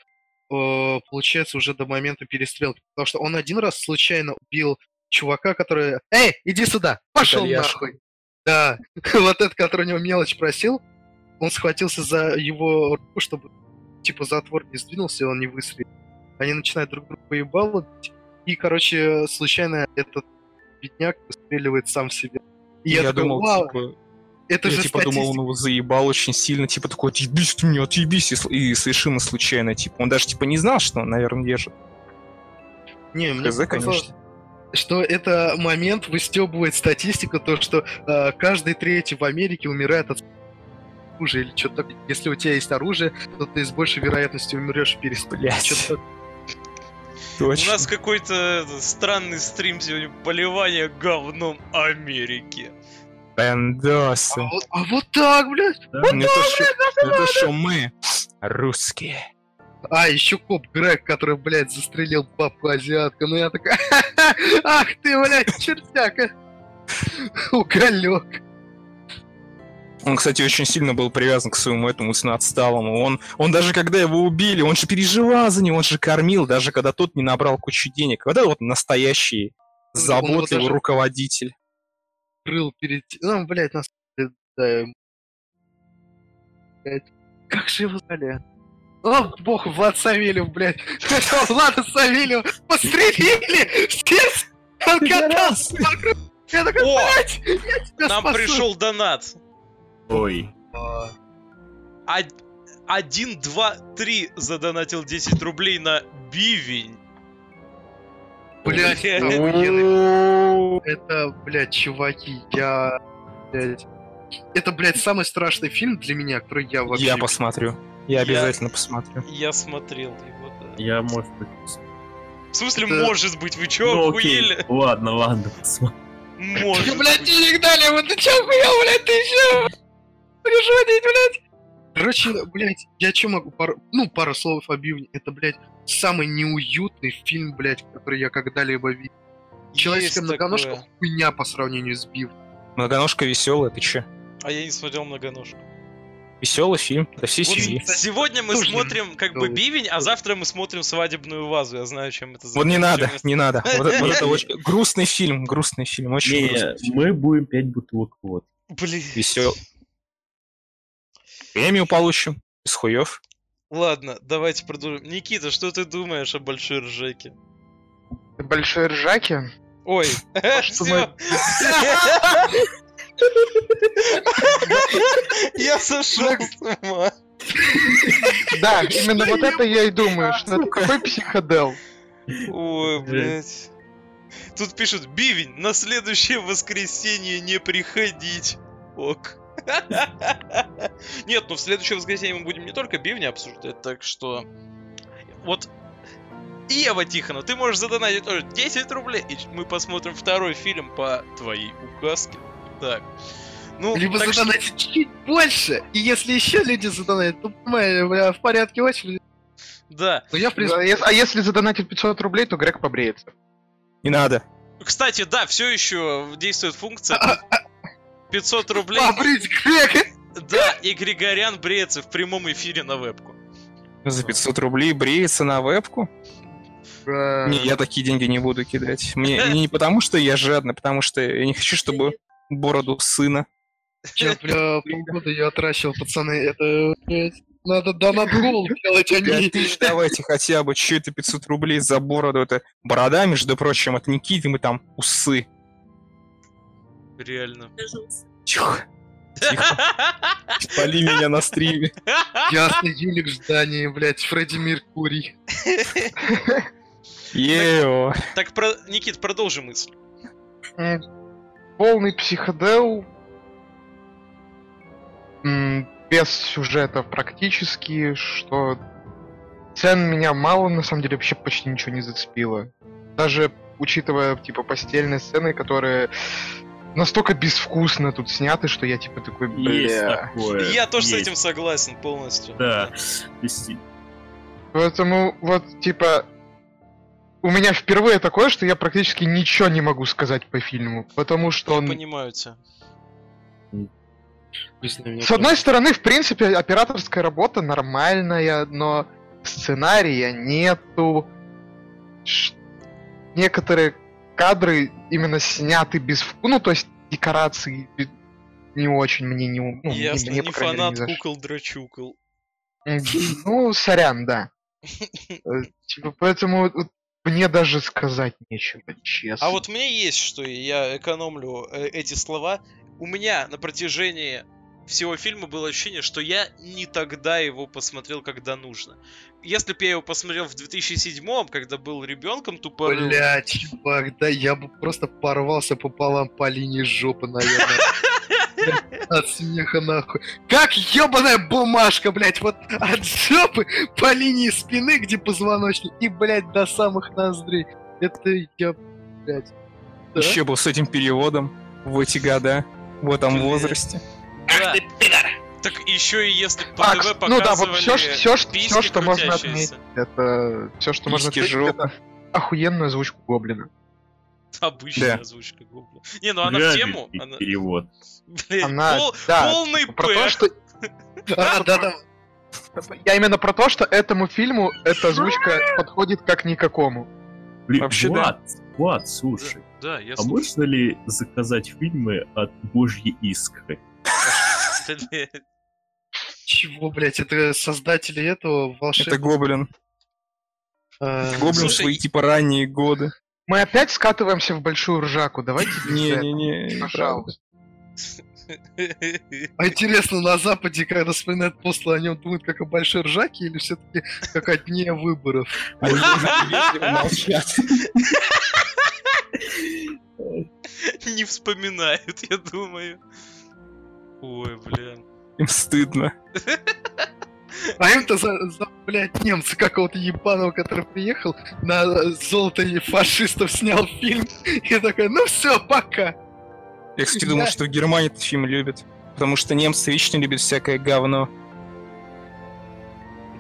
э, получается, уже до момента перестрелки. Потому что он один раз случайно убил чувака, который... Эй, иди сюда! Пошел Итальяшку. нахуй! Да, *laughs* вот этот, который у него мелочь просил, он схватился за его руку, чтобы, типа, затвор не сдвинулся, и он не выстрелил. они начинают друг друга поебало бить, и, короче, случайно этот бедняк выстреливает сам в себя. И Я, я, такой, думал, «Вау, типа, это я же типа думал, он статистика». его заебал очень сильно, типа такой, отъебись ты мне, отъебись, и, и совершенно случайно, типа, он даже типа не знал, что он, наверное, держит. Не, мне Хз, показалось, конечно. Что это момент выстебывает статистику, то, что э, каждый третий в Америке умирает от оружия или что-то такое. Если у тебя есть оружие, то ты с большей вероятностью умрешь перед Блядь. Что-то У Точно. нас какой-то странный стрим сегодня поливание говном Америки. Бендосы. А вот, а вот так, блядь! Ну это шо- это что мы, русские. А, еще коп Грег, который, блядь, застрелил бабку азиатку. Ну я такая, ах ты, блядь, чертяка. *laughs* Уголек. Он, кстати, очень сильно был привязан к своему этому отсталому. Он, он даже когда его убили, он же переживал за него, он же кормил, даже когда тот не набрал кучу денег. Вот это вот настоящий его заботливый даже- руководитель. Крыл перед... Ну, блядь, нас... да, Как же его звали? О, бог, Влад Савельев, блядь. *laughs* Этого Влада Савельева пострелили! Здесь он катался вокруг. Я такой, О! блядь, я тебя Нам спасу. пришел донат. Ой. А, Од- Один, два, три задонатил 10 рублей на бивень. Охуенный. Это, блядь, чуваки, я... блядь, Это, блядь, самый страшный фильм для меня, который я вообще... Я посмотрю. Я Я- обязательно посмотрю. Я смотрел его, да. Я, может быть... В смысле, Это- может быть, вы чё, Ну окей, охуели? ладно, ладно, посмотрим. Может Блядь, быть. денег дали, вот ты чё охуел, блядь, ты чё? Водить, блядь? Короче, блядь, я чё могу пару... Ну, пару слов о Бивне. Это, блядь, самый неуютный фильм, блядь, который я когда-либо видел. Человеческая Есть многоножка такое. хуйня по сравнению с Бив. Многоножка веселая, ты че? А я не смотрел многоножку. Веселый фильм для всей Вот семьи. сегодня мы тоже смотрим как бы бивень, а завтра мы смотрим свадебную вазу. Я знаю, чем это Вот не надо, не надо. *laughs* Вот, это- очень грустный фильм, грустный фильм, очень грустный мы будем 5 бутылок вот. Блин. Весел. Премию получим. Без хуев. Ладно, давайте продолжим. Никита, что ты думаешь о большой ржаке? Большой ржаки. Ой, что *laughs* всё. *laughs* Я сошел с ума. Да, именно вот это я и думаю, что это какой психодел. Ой, блядь. Тут пишут, бивень, на следующее воскресенье не приходить. Ок. Нет, ну в следующее воскресенье мы будем не только бивня обсуждать, так что... Вот Ева Тихонова, ты можешь задонатить тоже 10 рублей, и мы посмотрим второй фильм по твоей указке. Так. Ну, Либо так что- задонатить чуть больше, и если еще люди задонатят, то, бля, в порядке очереди. Да. Но я, в А принципе, ес- а если задонатить 500 рублей, то Грег побреется. Не надо. Кстати, да, все еще действует функция 500 рублей. побрить Грега! Да, и Григорян бреется в прямом эфире на вебку. За 500 рублей бреется на вебку? Не, я такие деньги не буду кидать. Мне мне не потому, что я жадный, потому что я не хочу, чтобы бороду сына. Я, бля, полгода я отращивал, пацаны, это, блядь, надо донат гол делать, а не... Давайте хотя бы. Че это 500 рублей за бороду? Это борода, между прочим, от Никиты мы там усы. Реально. Тихо. Тихо. Спали меня на стриме. Ясно, Юлик в здании, блядь, Фредди Меркурий. Ео. Так, про... Никит, продолжи мысль. Полный психодел. Без сюжета практически, что цен меня мало, на самом деле, вообще почти ничего не зацепило. Даже учитывая, типа, постельные сцены, которые настолько безвкусно тут сняты, что я, типа, такой, Есть бля... такое. Я тоже с есть. этим согласен полностью. Да. Есть- Поэтому, вот, типа, у меня впервые такое, что я практически ничего не могу сказать по фильму, потому что Я он... понимаю тебя. С одной стороны, в принципе, операторская работа нормальная, но сценария нету. Ш- Некоторые кадры именно сняты без... Ну, то есть декорации не очень мне не... Ну, Ясно, мне, не крайней мере, фанат не. М, Ну, сорян, да. *laughs* Э, Типа, поэтому мне даже сказать нечего, честно. А вот мне есть, что я экономлю э, эти слова. У меня на протяжении всего фильма было ощущение, что я не тогда его посмотрел, когда нужно. Если бы я его посмотрел в 2007 когда был ребенком тупорылым, Блять, чувак, да я бы просто порвался пополам по линии жопы, наверное. *laughs* Блядь, *laughs* От смеха нахуй. Как ебаная бумажка, блять, вот от жопы по линии спины, где позвоночник, и, блять, до самых ноздрей. Это я, блять. Да? Еще был с этим переводом в эти года, в этом возрасте. да. Так еще и если по А, ТВ ну да, вот все, все, все, что можно отметить, это все, что можно отметить, жопа. это охуенную озвучку Гоблина. Обычная Да. озвучка Гугла. Не, ну она в Правильный тему. Она, Перевод. Блин, Она, пол- да, полный Про то, что *laughs* А, да-да. я именно про то, что этому фильму эта озвучка *laughs* подходит как никакому. Блин, Вообще, да. Влад, Влад, слушай, Да, я а слушаю. можно ли заказать фильмы от Божьей Искры? *laughs* Чего, блять, это создатели этого Это волшебного... Гоблин. э, Гоблин в Слушай, свои типа ранние годы. Мы опять скатываемся в большую ржаку, давайте Не-не-не, пожалуйста. А *laughs* интересно, на Западе, когда вспоминают после, о нем думают как о большой ржаке или все-таки как о дне выборов? Молчат. Не вспоминают, я думаю. Ой, блин. Им стыдно. А им-то за, за, блядь, немца какого-то ебаного, который приехал, на золото фашистов снял фильм, и такой, ну все, пока. Я, кстати, думал, что в Германии этот фильм любят. Потому что немцы вечно любят всякое говно.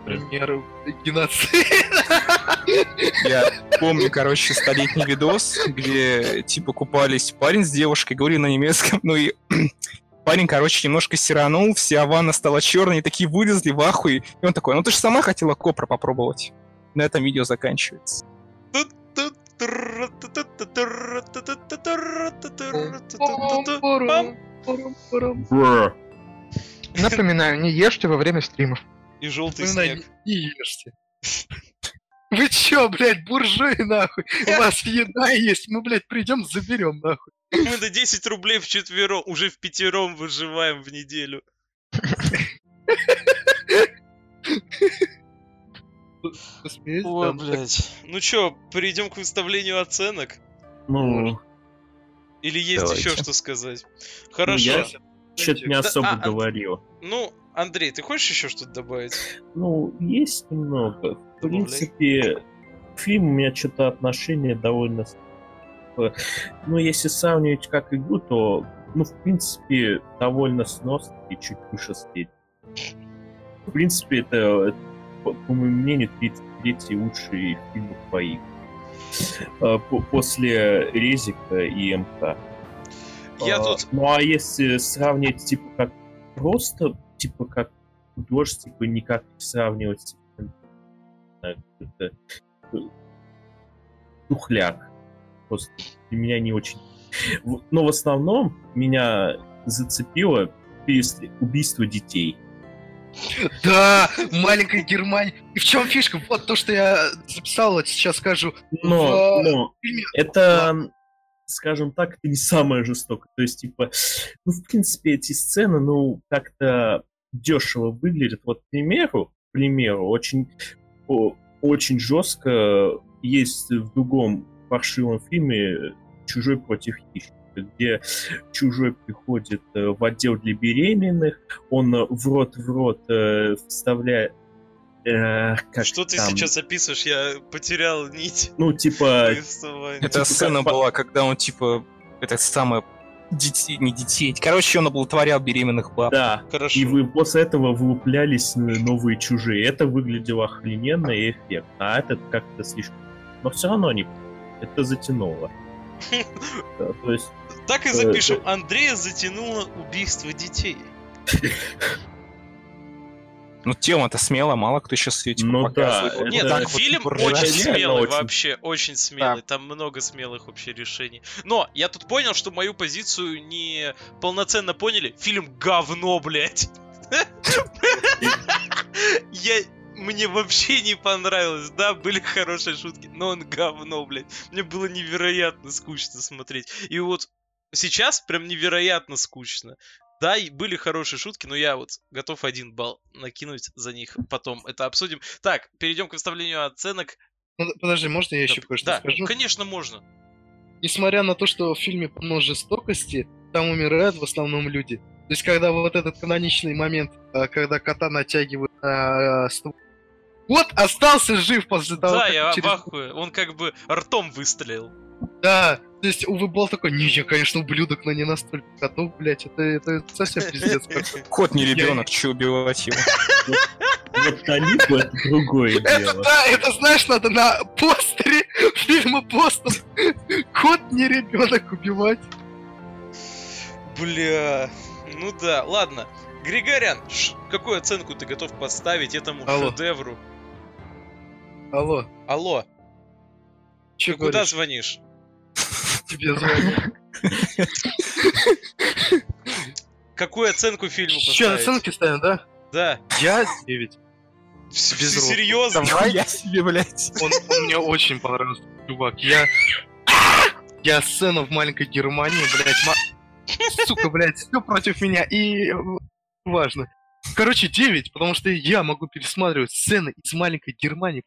Например, геноцид. Я помню, короче, столетний видос, где, типа, купались парень с девушкой, говорили на немецком, ну и *clears throat* парень, короче, немножко сиранул, вся ванна стала черной, и такие вылезли в ахуе. И он такой, ну ты же сама хотела копра попробовать. На этом видео заканчивается. Бр. Напоминаю, не ешьте во время стримов. И желтый снег. не ешьте. Вы чё, блядь, буржуи, нахуй? У вас еда есть, мы, блядь, придем, заберем, нахуй. Мы на 10 рублей в четвером, уже в пятером выживаем в неделю. *laughs* Посмеетесь, Ой, да? блядь. Ну чё, перейдем к выставлению оценок? Ну, Или есть Давайте. еще что сказать? Хорошо. я что-то не особо а, а- говорил. Ну, Андрей, ты хочешь еще что-то добавить? Ну, есть немного. В Добавляй. принципе, фильм у меня что-то отношение довольно... э, Ну, если сравнивать как игру, то, ну, в принципе, довольно сносно и чуть выше среднего. В принципе, это, э, по, по моему мнению, 33 лучший фильм по. Э, по- После Резика и МК. Я А, тут... Ну а если сравнивать, типа, как просто, типа, как художество, типа, никак не сравнивать, типа, э, тухляк. Просто для меня не очень... Но в основном меня зацепило убийство детей. Да, маленькая Германия. И в чем фишка? Вот то, что я записал, вот сейчас скажу. Но, В но фильме- это, скажем так, это не самое жестокое. То есть, типа, ну, в принципе, эти сцены, ну, как-то дешево выглядят. Вот, к примеру, к примеру, очень, очень жестко есть в другом паршивом фильме «Чужой против хищника», где чужой приходит э, в отдел для беременных, он э, в рот в рот э, вставляет э, как Что ты там, сейчас описываешь? Я потерял нить ну типа *laughs* повествования. Эта Типа, сцена как- была, когда он, типа, это самое... Детей, не детей. Короче, он оплодотворял беременных баб. да Хорошо. И вы после этого вылуплялись новые чужие. Это выглядело охрененно и эффектно. А этот как-то слишком... Но все равно не... Это затянуло. *laughs* То есть, Так и э, запишем. Андрея затянуло убийство детей. Ну, тема-то смело, мало кто сейчас ее, типа, Ну да, показывает. это- Вот Нет, так ну, вот, фильм типа, очень смелый, очень. вообще, очень смелый. Там много смелых вообще решений. Но я тут понял, что мою позицию не полноценно поняли. Фильм говно, блядь. Я мне вообще не понравилось. Да, были хорошие шутки, но он говно, блядь. Мне было невероятно скучно смотреть. И вот сейчас прям невероятно скучно. Да, и были хорошие шутки, но я вот готов один балл накинуть за них потом. Это обсудим. Так, перейдем к выставлению оценок. Подожди, можно я еще кое-что Да, скажу? конечно, можно. Несмотря на то, что в фильме полно жестокости, там умирают в основном люди. То есть, когда вот этот каноничный момент, а, когда кота натягивают на а, ствол. Вот остался жив после того, да, как я через- в ахуе. Он как бы ртом выстрелил. Да, то есть Увы Болл такой, не, я, конечно, ублюдок, но не настолько котов, блядь, это, это совсем пиздец. какой». *laughs* Кот не ребенок, че убивать его? Вот Талибу это другое Это дело. да, это знаешь, надо на постере фильма постер. Кот не ребенок убивать. Бля, ну да, ладно. Григорян, какую оценку ты готов поставить этому Алло. шедевру? Алло, Алло, че ты куда говоришь? звонишь? Тебе звоню. Какую оценку фильму Че, поставить? оценки ставим, да? Да. Я 9. Вс- Без роста. Серьезно? Я себе, блядь. Он, он мне очень понравился, чувак. Я... Я сцена в маленькой Германии, блядь, ма- Сука, блядь, все против меня, и... Важно. Короче, 9, потому что я могу пересматривать сцены из маленькой Германии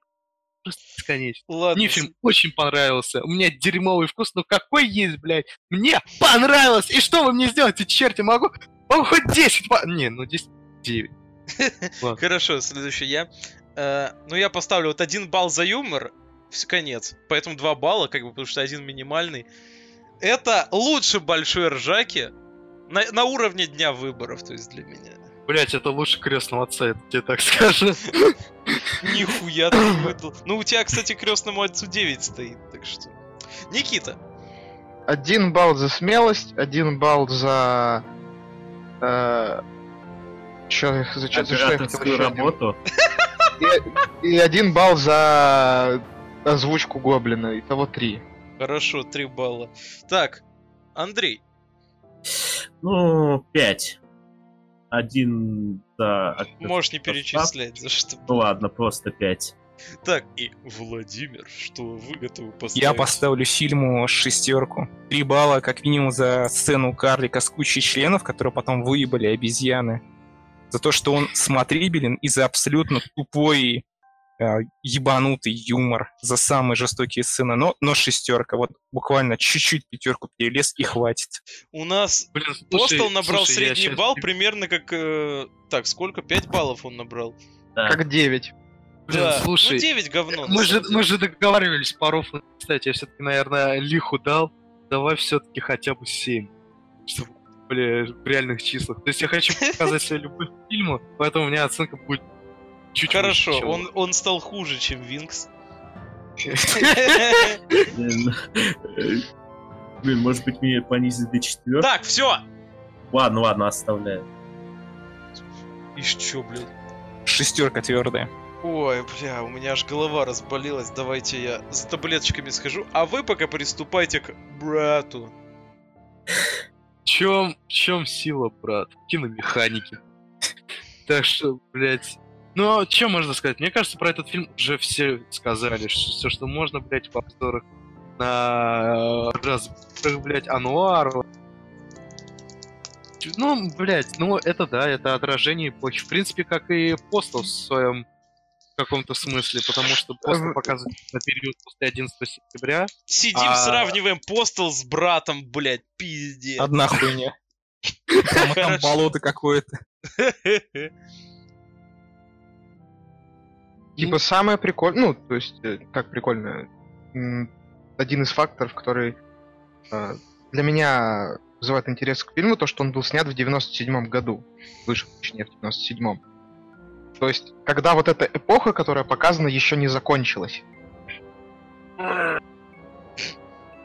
просто бесконечно. Ладно. Мне фильм очень понравился. У меня дерьмовый вкус, но какой есть, блядь. Мне понравилось! И что вы мне сделаете, черти? Могу, могу хоть 10 по... Не, ну 10, 9. *laughs* Хорошо, следующий я. Э, ну, я поставлю вот один балл за юмор, все, конец. Поэтому два балла, как бы, потому что один минимальный. Это лучше большой ржаки на, на уровне дня выборов, то есть для меня. Блять, это лучше крестного отца, я тебе так *laughs* скажу. Нихуя ты выдал. Ну, у тебя, кстати, крестному отцу 9 стоит, так что... Никита, Один балл за смелость, один балл за... Э, чё, за, чё- за что я хотел Операторскую еще один? работу. И, и один балл за озвучку Гоблина. Итого три. хорошо, 3 балла. Так, Андрей, Ну, пять. Один, да. актер *laughs* можешь не перечислять, за что. Ну ладно, просто пять. Так, и Владимир, что вы готовы поставить? Я поставлю фильму шестерку. Три балла, как минимум, за сцену карлика с кучей членов, которые потом выебали обезьяны. За то, что он смотрибелен, и за абсолютно тупой ебанутый юмор, за самые жестокие сцены. Но, но шестерка. Вот буквально чуть-чуть пятерку перелез и хватит. У нас Блин, слушай, Постол набрал слушай, средний щас- балл примерно как... э, Так, сколько? 5 баллов он набрал. Да. Как девять. Блин, да, слушай, ну 9 говно. Мы же, деле. мы же договаривались по рофлу. Кстати, я все-таки, наверное, лиху дал. Давай все-таки хотя бы 7. Чтобы, бля, в реальных числах. То есть я хочу показать *laughs* свою любовь к фильму, поэтому у меня оценка будет чуть Хорошо, чем- он, он стал хуже, чем Винкс. *laughs* Блин, может быть, мне понизить до четверки? Так, все! Ладно, ладно, оставляю. Ишь чё, блядь. Шестерка твердая. Ой, бля, у меня аж голова разболелась. Давайте я за таблеточками схожу. А вы пока приступайте к брату. В чем, в чем сила, брат? Киномеханики. Так что, блядь... Ну, что можно сказать? Мне кажется, про этот фильм уже все сказали. Все, что можно, блядь, в обзорах на разборах, блядь, Ануару. Ну, блядь, ну это да, это отражение эпохи. В принципе, как и Постол в своем каком-то смысле, потому что Постол Э, показывает на период после 11 сентября. Сидим, А- сравниваем постол с братом, блядь, пиздец. Одна хуйня. *laughs* Там, болото какое-то. *laughs* Типа самое прикольное, ну, то есть, э, как прикольно, один из факторов, который э, для меня вызывает интерес к фильму, то, что он был снят в 97 году. Вышел, точнее, в 97-м. То есть, когда вот эта эпоха, которая показана, еще не закончилась. А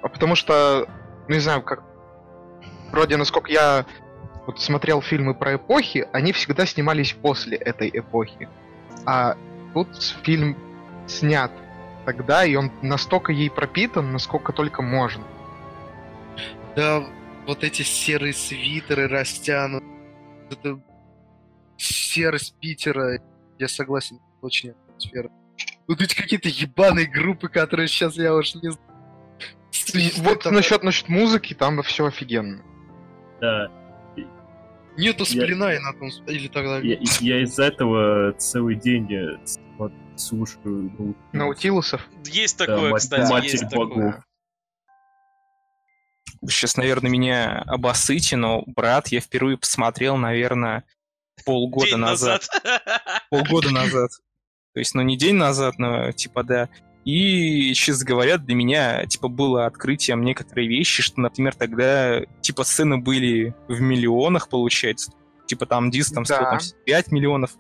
потому что, ну, не знаю, как... Вроде, насколько я вот смотрел фильмы про эпохи, они всегда снимались после этой эпохи. А тут фильм снят тогда, и он настолько ей пропитан, насколько только можно. Да, вот эти серые свитеры растянут. Это серость Питера, я согласен. очень атмосферно. Вот эти какие-то ебаные группы, которые сейчас я уж не знаю. Вот насчет, насчет музыки, там все офигенно. Да. Нету Я- сплина и на том... Или тогда... Я, я из-за этого целый день э, вот слушаю. ну, Наутилусов. Есть Да, такое, мать- кстати, Матерь есть такое. богов. Сейчас, наверное, меня обоссыте, но, брат, я впервые посмотрел, наверное, полгода День назад. назад. *laughs* Полгода назад. То есть, ну, не день назад, но, типа, да. И, честно говоря, для меня, типа, было открытием некоторые вещи, что, например, тогда, типа, сцены были в миллионах, получается. Типа, там диск, там, Да. там, 5 миллионов.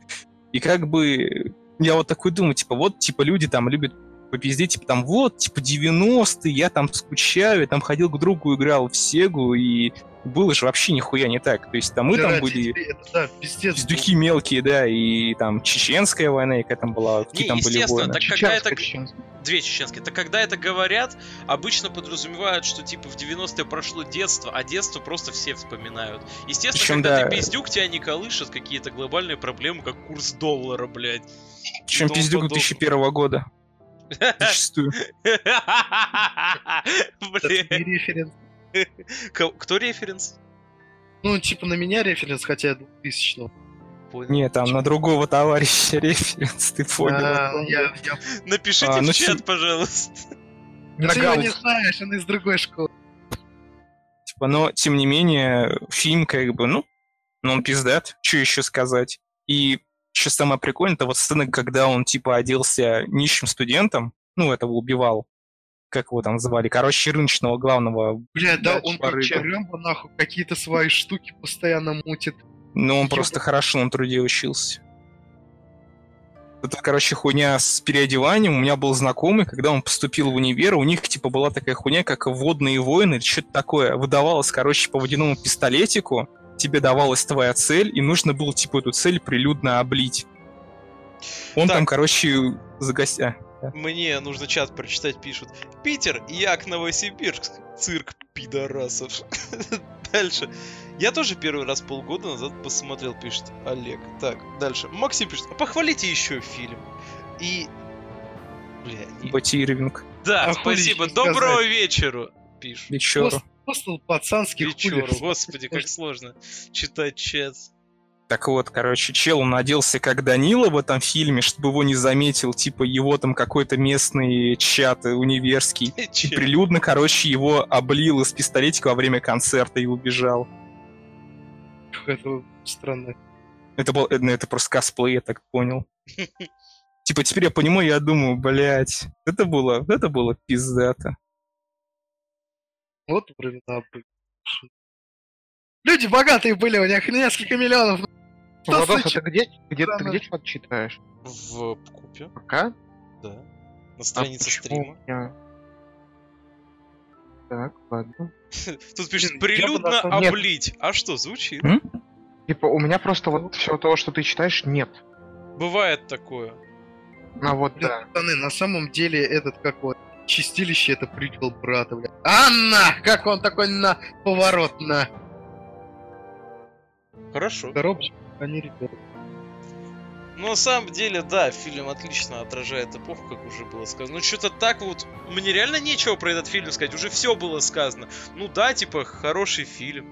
И как бы я вот такой думаю, типа, вот, типа, люди там любят попиздеть, типа, там, вот, типа, 90-е, я там скучаю, я там ходил к другу, играл в Сегу, и было же вообще нихуя не так. То есть, там мы Да, там были это, да, пиздец. пиздюки мелкие, да, и там чеченская война, какая там была, какие Не, там были естественно, войны. так когда Чеченская, это... Две чеченские. Так когда это говорят, обычно подразумевают, что типа в 90-е прошло детство, а детство просто все вспоминают. Естественно, Причем, когда да. ты пиздюк, тебя не колышет какие-то глобальные проблемы, как курс доллара, блядь. Причем тому пиздюк подобное. 2001 года. *laughs* Зачастую. *laughs* Блин. *laughs* Кто референс? Ну, типа на меня референс, хотя я 2000 Понял. Не, там на другого товарища *laughs* референс, ты понял. А, я, я... Напишите А, в ну чат, си- пожалуйста. Ты его не знаешь, он из другой школы. Типа, но, тем не менее, фильм как бы, ну, ну он пиздат, что еще сказать. И что самое прикольное, это вот сцена, когда он, типа, оделся нищим студентом, ну, этого убивал, как его там звали, короче, рыночного главного. Бля, да, он как Рэмбо, нахуй, какие-то свои штуки постоянно мутит. Ну, он просто хорошо на труде учился. Это, короче, хуйня с переодеванием. У меня был знакомый, когда он поступил в универ, у них, типа, была такая хуйня, как водные войны, или что-то такое. Выдавалось, короче, по водяному пистолетику, тебе давалась твоя цель, и нужно было, типа, эту цель прилюдно облить. Он Так. там, короче, за гостя. Мне нужно чат прочитать, пишут. Питер, Як, Новосибирск, цирк пидорасов. *laughs* Дальше. Я тоже первый раз полгода назад посмотрел, пишет Олег. Так, дальше. Максим пишет, «А похвалите еще фильм. И... Бля, не- Бати Ирвинг. Да, А спасибо. Доброго сказать? вечера, пишут. Вечеру. Пост- Постал пацанский Вечеру. Господи, как сложно читать чат. Так вот, короче, чел, он оделся как Данила в этом фильме, чтобы его не заметил, типа, его там какой-то местный чат универский. *laughs* И прилюдно, короче, его облил из пистолетика во время концерта и убежал. Это странно. Это был, э, ну, это просто косплей, я так понял. *laughs* Типа, теперь я понимаю, я думаю, блядь, это было, это было пиздато. Вот времена были. Люди богатые были, у них несколько миллионов. Что Владос, случилось? а ты где, где, ты где чат читаешь? В купе, Пока? да. На странице стрима. Я... Так, ладно. *laughs* Тут пишет, прилюдно облить. А что, звучит? Типа, у меня просто вот всего того, что ты читаешь, нет. Бывает такое. А вот, да. пацаны, на самом деле этот как вот чистилище это прикол брата, бля. Анна! Как он такой на поворот на Хорошо. коробочку? Они ребята. Ну, на самом деле, да, фильм отлично отражает эпоху, как уже было сказано. Ну, что-то так вот, мне реально нечего про этот фильм сказать, уже все было сказано. Ну да, типа, хороший фильм.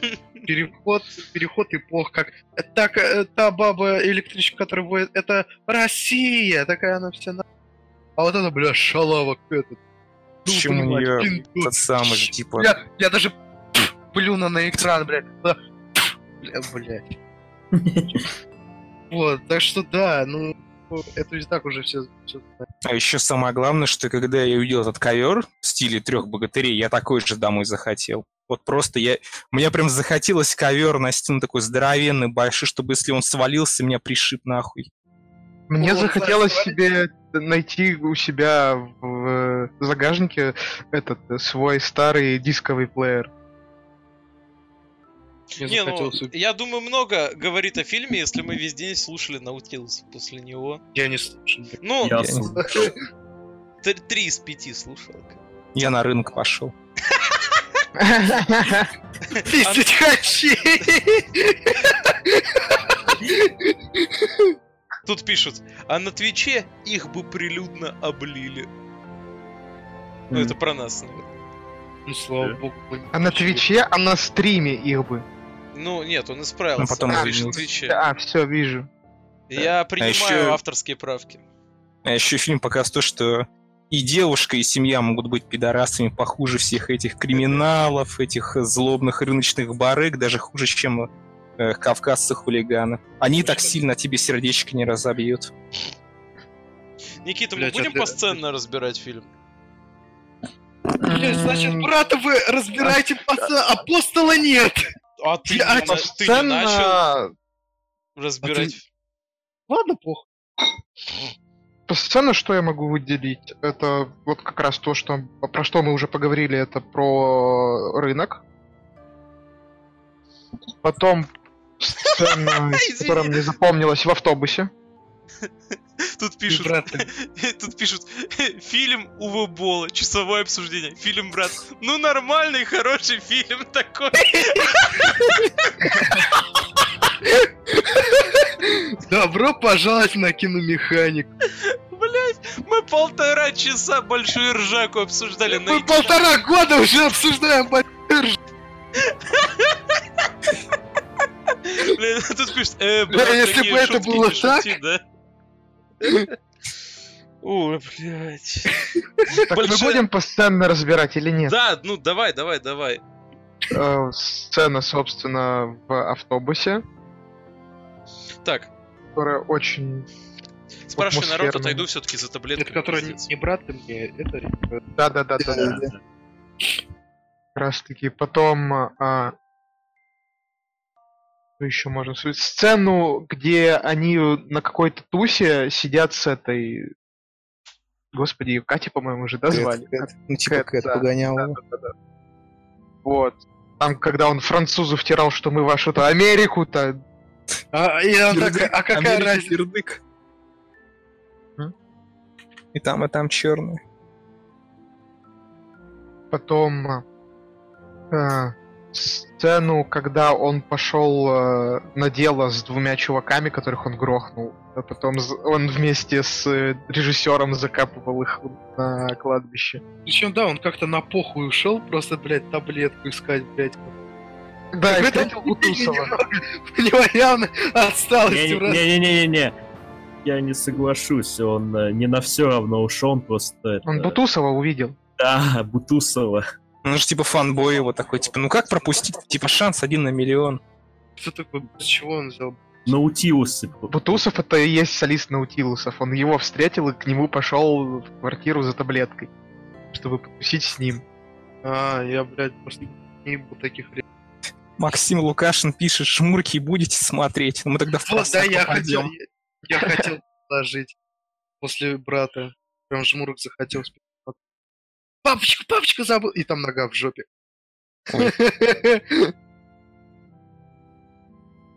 *laughs* Переход, переход эпох, как так, э, та баба электричка, которая воет, это Россия, такая она вся на... А вот это, бля, шалава этот. Почему у понимаешь, нее пиндос. тот самый же, типа... Я, я даже плюну на экран, блядь. Да, Бля, блядь. *laughs* Вот, так что да, ну, это и так уже все, А еще самое главное, что когда я увидел этот ковер в стиле трех богатырей, я такой же домой захотел. Вот просто я... Мне прям захотелось ковер на стену такой здоровенный, большой, чтобы если он свалился, меня пришиб нахуй. Мне Вот, захотелось знаешь, себе найти у себя в э, загажнике этот свой старый дисковый плеер. Мне Не, ну, захотелось я думаю, много говорит о фильме, если мы весь день слушали Наутилус после него. Я не слушаю. блядь. Ну, Я *laughs* три из пяти слушал. Я на рынок пошел. Пиздить хочу! Тут пишут, а на Твиче их бы прилюдно облили. Ну, это про нас, наверное. Ну, слава богу. А на Твиче, а на стриме их бы. Ну, нет, он исправился. потом он пишет извинился. Твиче. А, все, вижу. Я принимаю ещё- авторские правки. А еще фильм показывает то, что и девушка, и семья могут быть пидорасами похуже всех этих криминалов, этих злобных рыночных барыг, даже хуже, чем э, кавказцы хулиганы. Они так сильно тебе сердечко не разобьют. Никита, мы Блядь, будем это- посценно разбирать фильм? Блядь, значит, брата вы разбираете, пацан, апостола нет! А ты, Я- не, ты не начал Сцена... разбирать? Ладно, похуй. По сцену что я могу выделить? Это вот как раз то, что про что мы уже поговорили, это про рынок. Потом сцена, *laughs* которая мне запомнилась в автобусе. Тут пишут, *laughs* тут пишут, фильм Уве Бола, часовое обсуждение. Фильм, брат, ну нормальный, хороший фильм такой. Добро пожаловать на киномеханик. Блять, мы полтора часа большую ржаку обсуждали. на Мы эти- полтора года уже обсуждаем б***ь. Блин, тут пишут, э, брат, если бы это было шути, да? Ой, блядь. Так мы будем постоянно разбирать или нет? Да, ну давай, давай, давай. Э, Сцена, собственно, в автобусе, Так, которая очень... спрашивай народ, отойду все-таки за таблеткой. Это который не, не брат ты мне, это Да-да-да. да. Как раз таки. Потом... а, Что еще можно сказать? Сцену, где они на какой-то тусе сидят с этой... Господи, Катя, по-моему, уже дозвали. Ну, типа Кэт, Кэт да. погонял. Вот. Там, когда он французу втирал, что мы вашу-то Америку-то... А, и Кирдык, такая, а какая Америка, разница? кирдык. И там, и там черный. Потом... а, сцену, когда он пошел э, на дело с двумя чуваками, которых он грохнул. А потом он вместе с э, режиссером закапывал их на кладбище. Причем, да, он как-то на похуй ушел, просто, блядь, таблетку искать, блядь. Да, и встретил Бутусова. *laughs* У него явно отсталость. Не-не-не-не. Я не соглашусь, он э, не на все равно ушел, он просто... это, Он Бутусова увидел. Да, Бутусова. Ну же типа фанбой его такой, типа, ну как пропустить? Типа шанс один на миллион. Что такое? С чего он взял? Наутилусы. Бутусов это и есть солист Наутилусов. Он его встретил и к нему пошел в квартиру за таблеткой, чтобы потусить с ним. А, я, блядь, просто не был таких. Максим Лукашин пишет, шмурки будете смотреть? Ну мы тогда в Вот, да, просак я хотел, я, я хотел положить после брата. Прям жмурок захотел. Папочка, папочка забыл. И там нога в жопе. *laughs*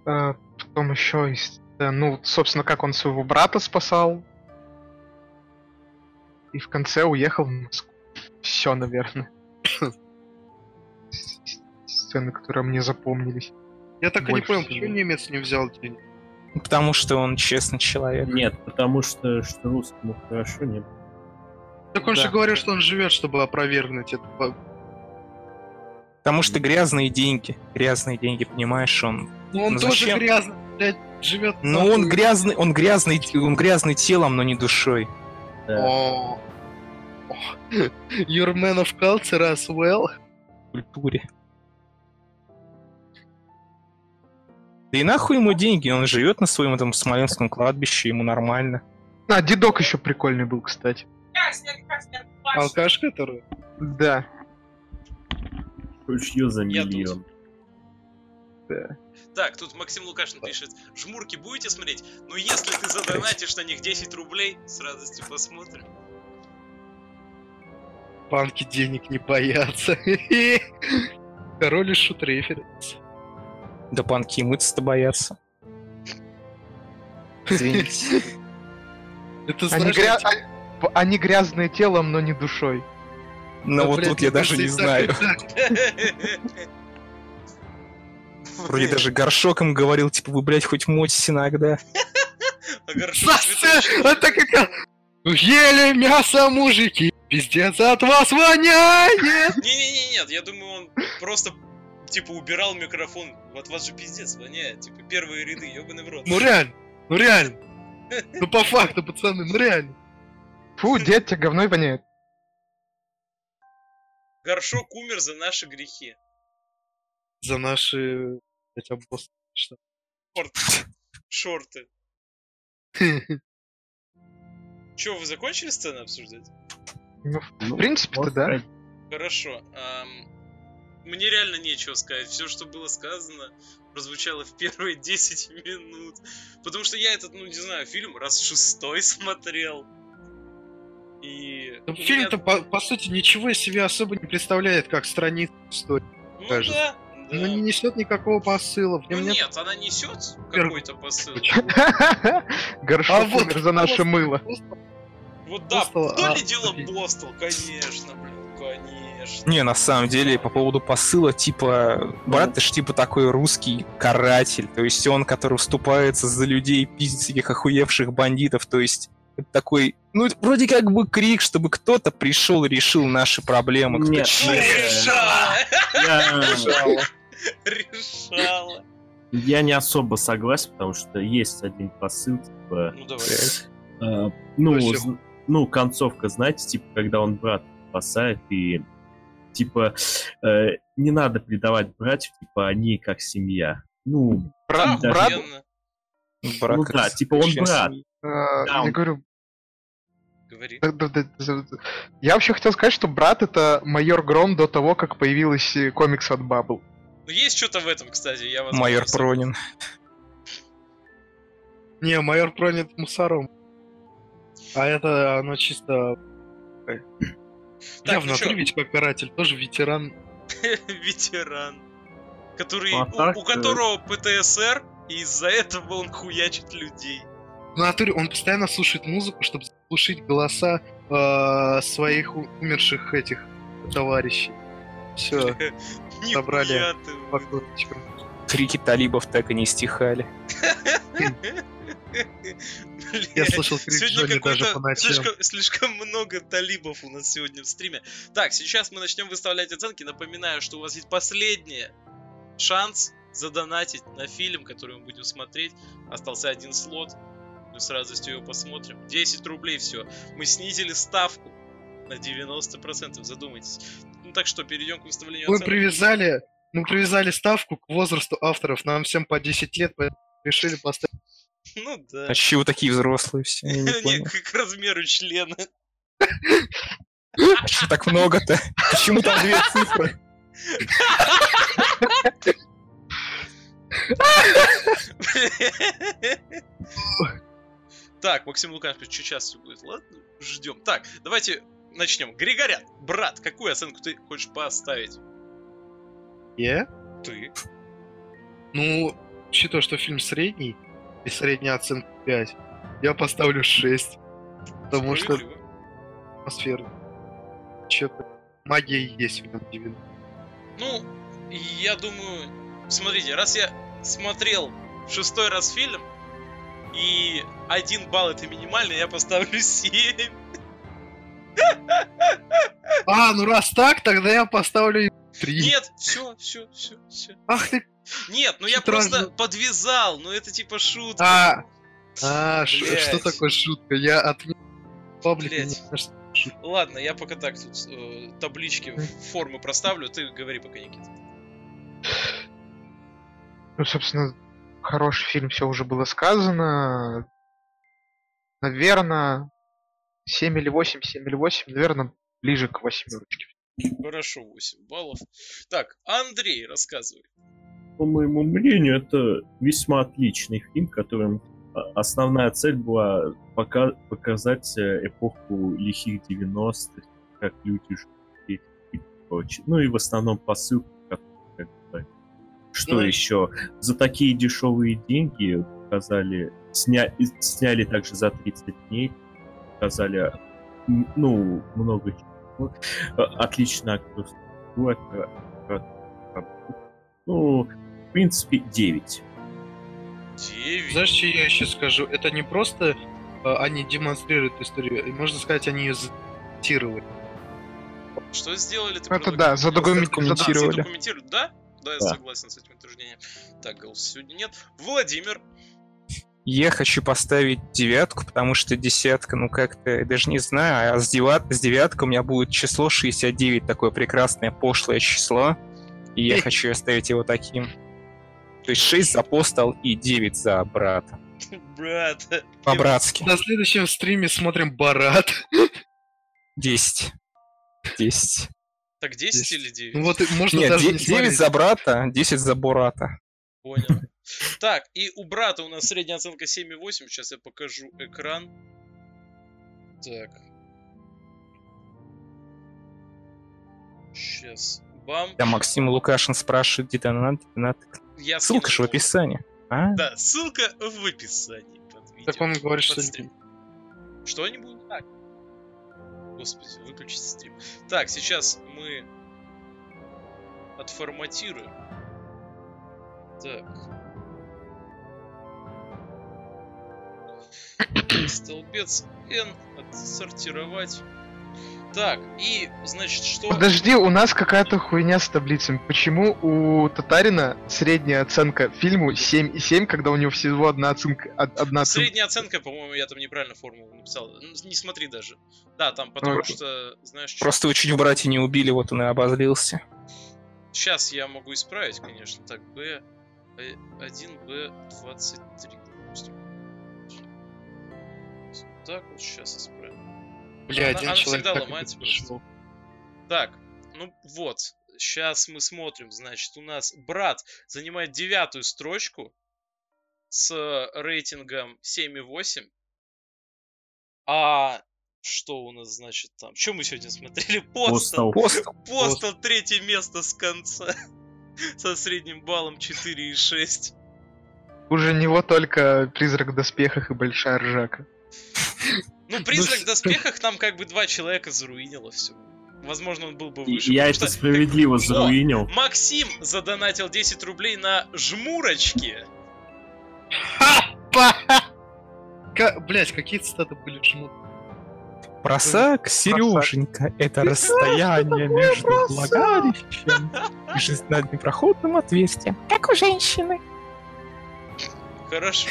А, Потом еще есть, ну, собственно, как он своего брата спасал. И в конце уехал в Москву. Все, наверное. *laughs* Сцены, которые мне запомнились. Я так и не понял, почему немец не взял денег. Потому что он честный человек. Нет, потому что, что русскому хорошо не было. Так он Да. же говорил, что он живет, чтобы опровергнуть это. По- Потому что грязные деньги. Грязные деньги, понимаешь, он. Ну он Ну тоже зачем? грязно, блядь, живет. Ну он грязный, он грязный, он грязный телом, но не душой. Да. О. *laughs* Your man of culture as well. В культуре. Да и нахуй ему деньги, он живет на своем этом смоленском кладбище, ему нормально. А, дедок еще прикольный был, кстати. Алкаш, который? Да. Ручью за Я тут. миллион. Так, тут Максим Лукашин пишет, жмурки будете смотреть? Ну если ты задонатишь на них 10 рублей, с радостью посмотрим. Банки денег не боятся. *laughs* Король и шут референс. Да панки мыться-то боятся. *laughs* Извините. Это Они, гря- они грязные телом, но не душой. Но Да, вот блядь, тут я даже не знаю. Вроде даже горшоком говорил, типа, вы, блядь, хоть мочись иногда. А. Это как... Ели мясо, мужики, пиздец от вас воняет! Не-не-не, нет, я думаю, он просто типа убирал микрофон. Вот вас же пиздец воняет. Типа первые ряды, ебаный в рот. Ну реально, ну реально. Ну по факту, пацаны, ну реально. Фу, дед, тебе говной воняет. Горшок умер за наши грехи. За наши... блядь, обоз- Что? Шорты. *laughs* Че, вы закончили сцену обсуждать? Ну, Ну, в принципе-то вот да. Хорошо. мне реально нечего сказать. Все, что было сказано, прозвучало в первые *laughs* 10 минут. Потому что я этот, ну не знаю, фильм раз шестой смотрел. И... Ну, Фильм-то, по, по сути, ничего из себя особо не представляет, как страница истории. Ну кажется. да, да. Она не несет никакого посыла. В Ну нет... нет, она несет какой-то посыл. *laughs* Горшок А вот за наше просто- мыло. просто- Вот да, Бостол, кто а, ли дело окей. Бостол? Конечно, блин, конечно. Не, на самом деле, по поводу посыла, типа, брат, ты ж типа такой русский каратель, то есть он, который вступается за людей, пиздит всяких охуевших бандитов, то есть это такой, ну, это вроде как бы крик, чтобы кто-то пришел и решил наши проблемы. кто-то Нет, честно. Решала! Я, Решала! я не особо согласен, потому что есть один посыл, типа, Ну давай. э, ну, Ну, концовка, знаете, типа, когда он брат спасает и типа э, не надо предавать братьев, типа они как семья. Ну, Брат, Да, брат. Брат Ну как да, типа он брат. семьи. Э, я говорю, Говори. я вообще хотел сказать, что брат это майор Гром до того, как появилась э, комикс от Баббл. Ну есть что-то в этом, кстати, я возможно, Майор Пронин. Не, майор пронят мусором. А это оно чисто... Так, Я в ну натуре ведь как каратель, тоже ветеран. *laughs* Ветеран. Который, Ну, а у- так, у, э, которого ПТСР, и из-за этого он хуячит людей. В натуре он постоянно слушает музыку, чтобы заглушить голоса э, своих умерших этих товарищей. Все, *laughs* собрали Нихуя ты, по блин. кнопочкам. Крики талибов так и не стихали. Я слышал крик Сегодня Джонни даже по ночам. слишком, слишком много талибов у нас сегодня в стриме. Так, сейчас мы начнем выставлять оценки. Напоминаю, что у вас есть последний шанс задонатить на фильм, который мы будем смотреть. Остался один слот. Мы с радостью его посмотрим. 10 рублей все. Мы снизили ставку на 90%, задумайтесь. Ну так что, перейдем к выставлению Мы оценок. привязали, мы привязали ставку к возрасту авторов. Нам всем по 10 лет, поэтому решили поставить. *laughs* Ну да. А чего такие взрослые все? Я не *laughs* понял. к размеру члена. А что так много-то? Почему там две цифры? *laughs* Так, Максим Лукашевич, что сейчас все будет? Ладно, ждем. Так, давайте начнем. Григорян, брат, какую оценку ты хочешь поставить? Я? Ты? Ну, учитывая, что фильм средний, и средняя оценка 5, я поставлю 6. Потому что атмосфера. Че-то магия есть в этом 90. Ну, я думаю, смотрите, раз я смотрел в шестой раз фильм, и один балл это минимальный, я поставлю 7. А, ну раз так, тогда я поставлю 3. Нет, все, все, все, все. Ах ты. Нет, ну я просто подвязал, ну это типа шутка. А, а ш- что такое шутка? Я от паблик. Ладно, я пока так тут э, таблички, формы проставлю, ты говори пока, Никита. Ну, собственно, хороший фильм, все уже было сказано. Наверное, 7 или 8, 7 или 8, наверное, ближе к восьмерочке. Хорошо, 8 баллов. Так, Андрей, рассказывай. по моему мнению, это весьма отличный фильм, которым а, основная цель была пока- показать э, эпоху лихих 90-х, как люди жили и прочее. Ну и в основном посыл, что Ну еще? За такие дешевые деньги показали, сня- сняли также за 30 дней, показали, ну, много чего. Э, Отлично ну, в принципе, 9. Девять. Знаешь, что я еще скажу? Это не просто э, они демонстрируют историю, можно сказать, они ее зафиксировали. Что сделали? Ты Это да, задокумен- Задокументировали. А, задокументируют, да? Да, я Да. согласен с этим утверждением. Так, голоса сегодня нет. Владимир. Я хочу поставить девятку, потому что десятка, ну как-то, я даже не знаю, а с, девят... с девяткой у меня будет число 69, такое прекрасное пошлое число, и я хочу оставить его таким. То есть 6 за апостол и 9 за брата. *laughs* Брат. По-братски. На следующем стриме смотрим Барат. 10. 10. Так 10 Десять. или 9? Ну вот можно Нет, даже не 9 смотреть. за брата, 10 за Бурата. Понял. Так, и у брата у нас средняя оценка 7,8. Сейчас я покажу экран. Так. Сейчас. Бам. Да, Максим Лукашин спрашивает, где донат, донат. Я Ссылка же в описании. А? Да, ссылка в описании под видео. Так он говорит, под что... стрим. Что не будет? Так. Господи, выключите стрим. Так, сейчас мы отформатируем. Так. *coughs* Столбец N отсортировать. Так, и, значит, что... Подожди, у нас какая-то хуйня с таблицами. Почему у Татарина средняя оценка фильму 7,7, когда у него всего одна оценка? од- Одна оценка? Средняя оценка, по-моему, я там неправильно формулу написал. Не смотри даже. Да, там потому Ну, что, знаешь, Просто вы чуть в брате не убили, вот он и обозлился. Сейчас я могу исправить, конечно. Так, B 1, B 23, допустим. Так вот сейчас исправим. Бля, Она- один она человек всегда так ломается пришел. Так, ну вот. Сейчас мы смотрим, значит, у нас брат занимает девятую строчку с рейтингом 7,8. А что у нас, значит, там? Что мы сегодня смотрели? *laughs* Постал. Постал. Пост. Постал третье место с конца. *laughs* Со средним баллом 4,6. Уже него только призрак в доспехах и большая ржака. *laughs* Ну, призрак с- в доспехах нам как бы два человека заруинило все. Возможно, он был бы выше. Я это что справедливо заруинил. Максим задонатил 10 рублей на жмурочки. Блять, какие цитаты были жмут? Просак, Сереженька, это расстояние между влагалищем и жизненно-непроходным отверстием, как у женщины. Хорошо.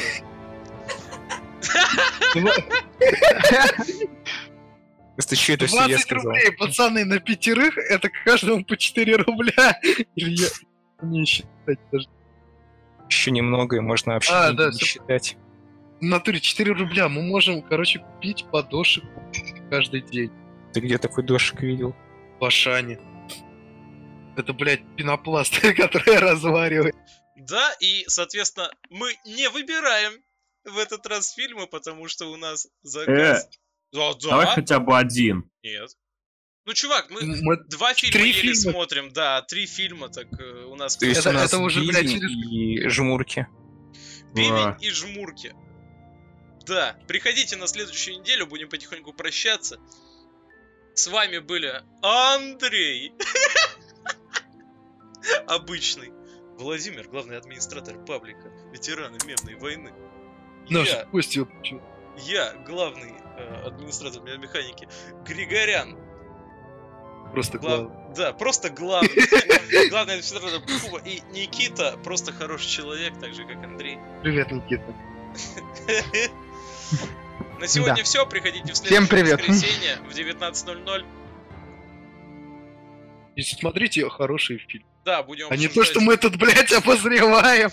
*laughs* Просто что это все я 20 сказал? рублей, пацаны, на пятерых, это каждому по 4 рубля. *laughs* Или я... Не считать даже. Еще немного, и можно вообще А, да, не считать. В натуре 4 рубля. Мы можем, короче, купить подошек каждый день. Ты где такой дошик видел? В Ашане. Это, блядь, пенопласт, *laughs* который разваривает. Да, и, соответственно, мы не выбираем в этот раз фильмы, потому что у нас заказ. Да, да. Давай хотя бы один. Нет. Ну, чувак, мы Мы- два фильма три еле фильма. смотрим, да, три фильма, так э, у нас То есть Это- у нас это уже, блядь, через- и жмурки. Бивень и жмурки. Да, приходите на следующую неделю, будем потихоньку прощаться. С вами были Андрей, *laughs* обычный, Владимир, главный администратор паблика, ветераны мемной войны. Наш Я, почему- я, главный э, администратор механики, Григорян, Просто глав- главное. да, просто главный, *laughs* главный администратор Куба, и Никита, просто хороший человек, так же как Андрей. Привет, Никита. *laughs* На сегодня Да. все. Приходите в Всем следующее привет. воскресенье в 19.00. И смотрите хороший фильм. Да, будем А не то, что мы тут, блядь, обозреваем.